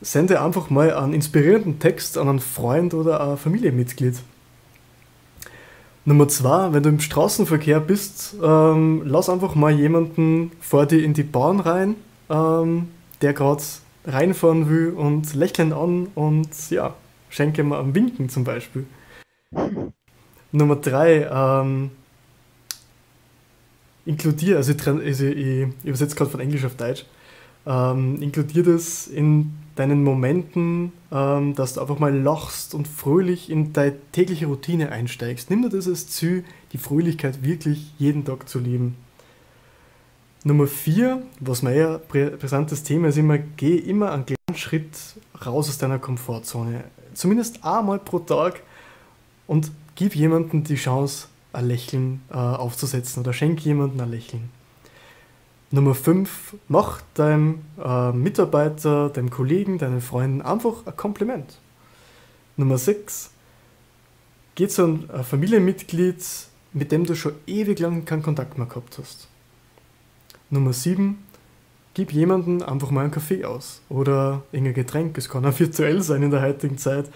Sende einfach mal einen inspirierenden Text an einen Freund oder ein Familienmitglied. Nummer zwei, wenn du im Straßenverkehr bist, ähm, lass einfach mal jemanden vor dir in die Bahn rein, ähm, der gerade reinfahren will und lächeln an und ja, schenke mal am Winken zum Beispiel. Nummer drei, ähm, inkludiere, also ich, also ich übersetze gerade von Englisch auf Deutsch, ähm, inkludiere das in deinen Momenten, ähm, dass du einfach mal lachst und fröhlich in deine tägliche Routine einsteigst. Nimm dir das als Ziel, die Fröhlichkeit wirklich jeden Tag zu leben. Nummer vier, was mein ja brisantes Thema ist, immer, geh immer einen kleinen Schritt raus aus deiner Komfortzone. Zumindest einmal pro Tag und gib jemandem die Chance, ein Lächeln äh, aufzusetzen oder schenk jemandem ein Lächeln. Nummer 5, mach deinem äh, Mitarbeiter, deinem Kollegen, deinen Freunden einfach ein Kompliment. Nummer 6, geh zu einem äh, Familienmitglied, mit dem du schon ewig lang keinen Kontakt mehr gehabt hast. Nummer 7, gib jemandem einfach mal einen Kaffee aus oder irgendein Getränk. Es kann auch virtuell sein in der heutigen Zeit.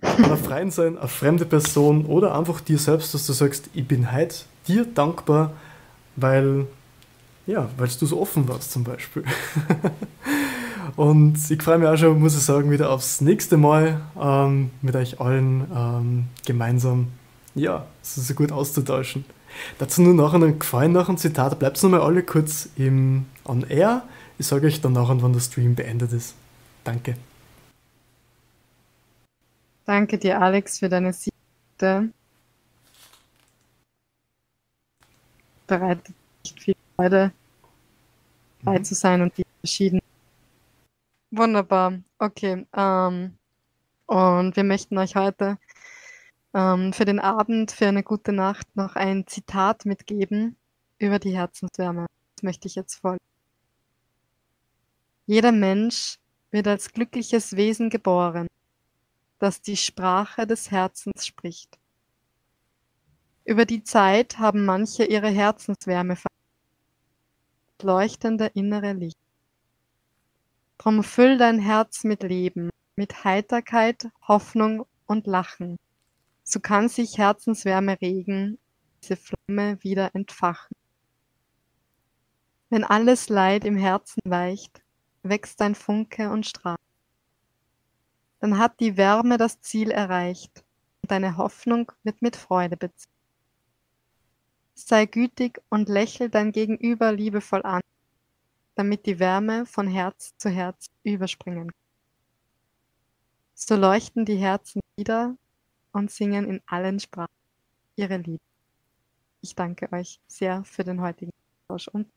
Ein Freund sein, eine fremde Person oder einfach dir selbst, dass du sagst, ich bin heute dir dankbar, weil, ja, weil du so offen warst zum Beispiel. Und ich freue mich auch schon, muss ich sagen, wieder aufs nächste Mal ähm, mit euch allen ähm, gemeinsam, ja, so gut auszutauschen. Dazu nur nachher einen Gefallen nach einem Zitat. Bleibt nochmal alle kurz im On Air. Ich sage euch dann nachher, wann der Stream beendet ist. Danke. Danke dir, Alex, für deine Sichte. Bereitet nicht viel Freude, dabei mhm. zu sein und die verschiedenen. Wunderbar. Okay. Ähm, und wir möchten euch heute ähm, für den Abend, für eine gute Nacht noch ein Zitat mitgeben über die Herzenswärme. Das möchte ich jetzt vorlesen. Jeder Mensch wird als glückliches Wesen geboren das die Sprache des Herzens spricht. Über die Zeit haben manche ihre Herzenswärme verloren, leuchtende innere Licht. Drum füll dein Herz mit Leben, mit Heiterkeit, Hoffnung und Lachen. So kann sich Herzenswärme regen, diese Flamme wieder entfachen. Wenn alles Leid im Herzen weicht, wächst dein Funke und strahlt dann hat die Wärme das Ziel erreicht und deine Hoffnung wird mit Freude beziehen. Sei gütig und lächel dein Gegenüber liebevoll an, damit die Wärme von Herz zu Herz überspringen kann. So leuchten die Herzen wieder und singen in allen Sprachen ihre Liebe. Ich danke euch sehr für den heutigen Austausch und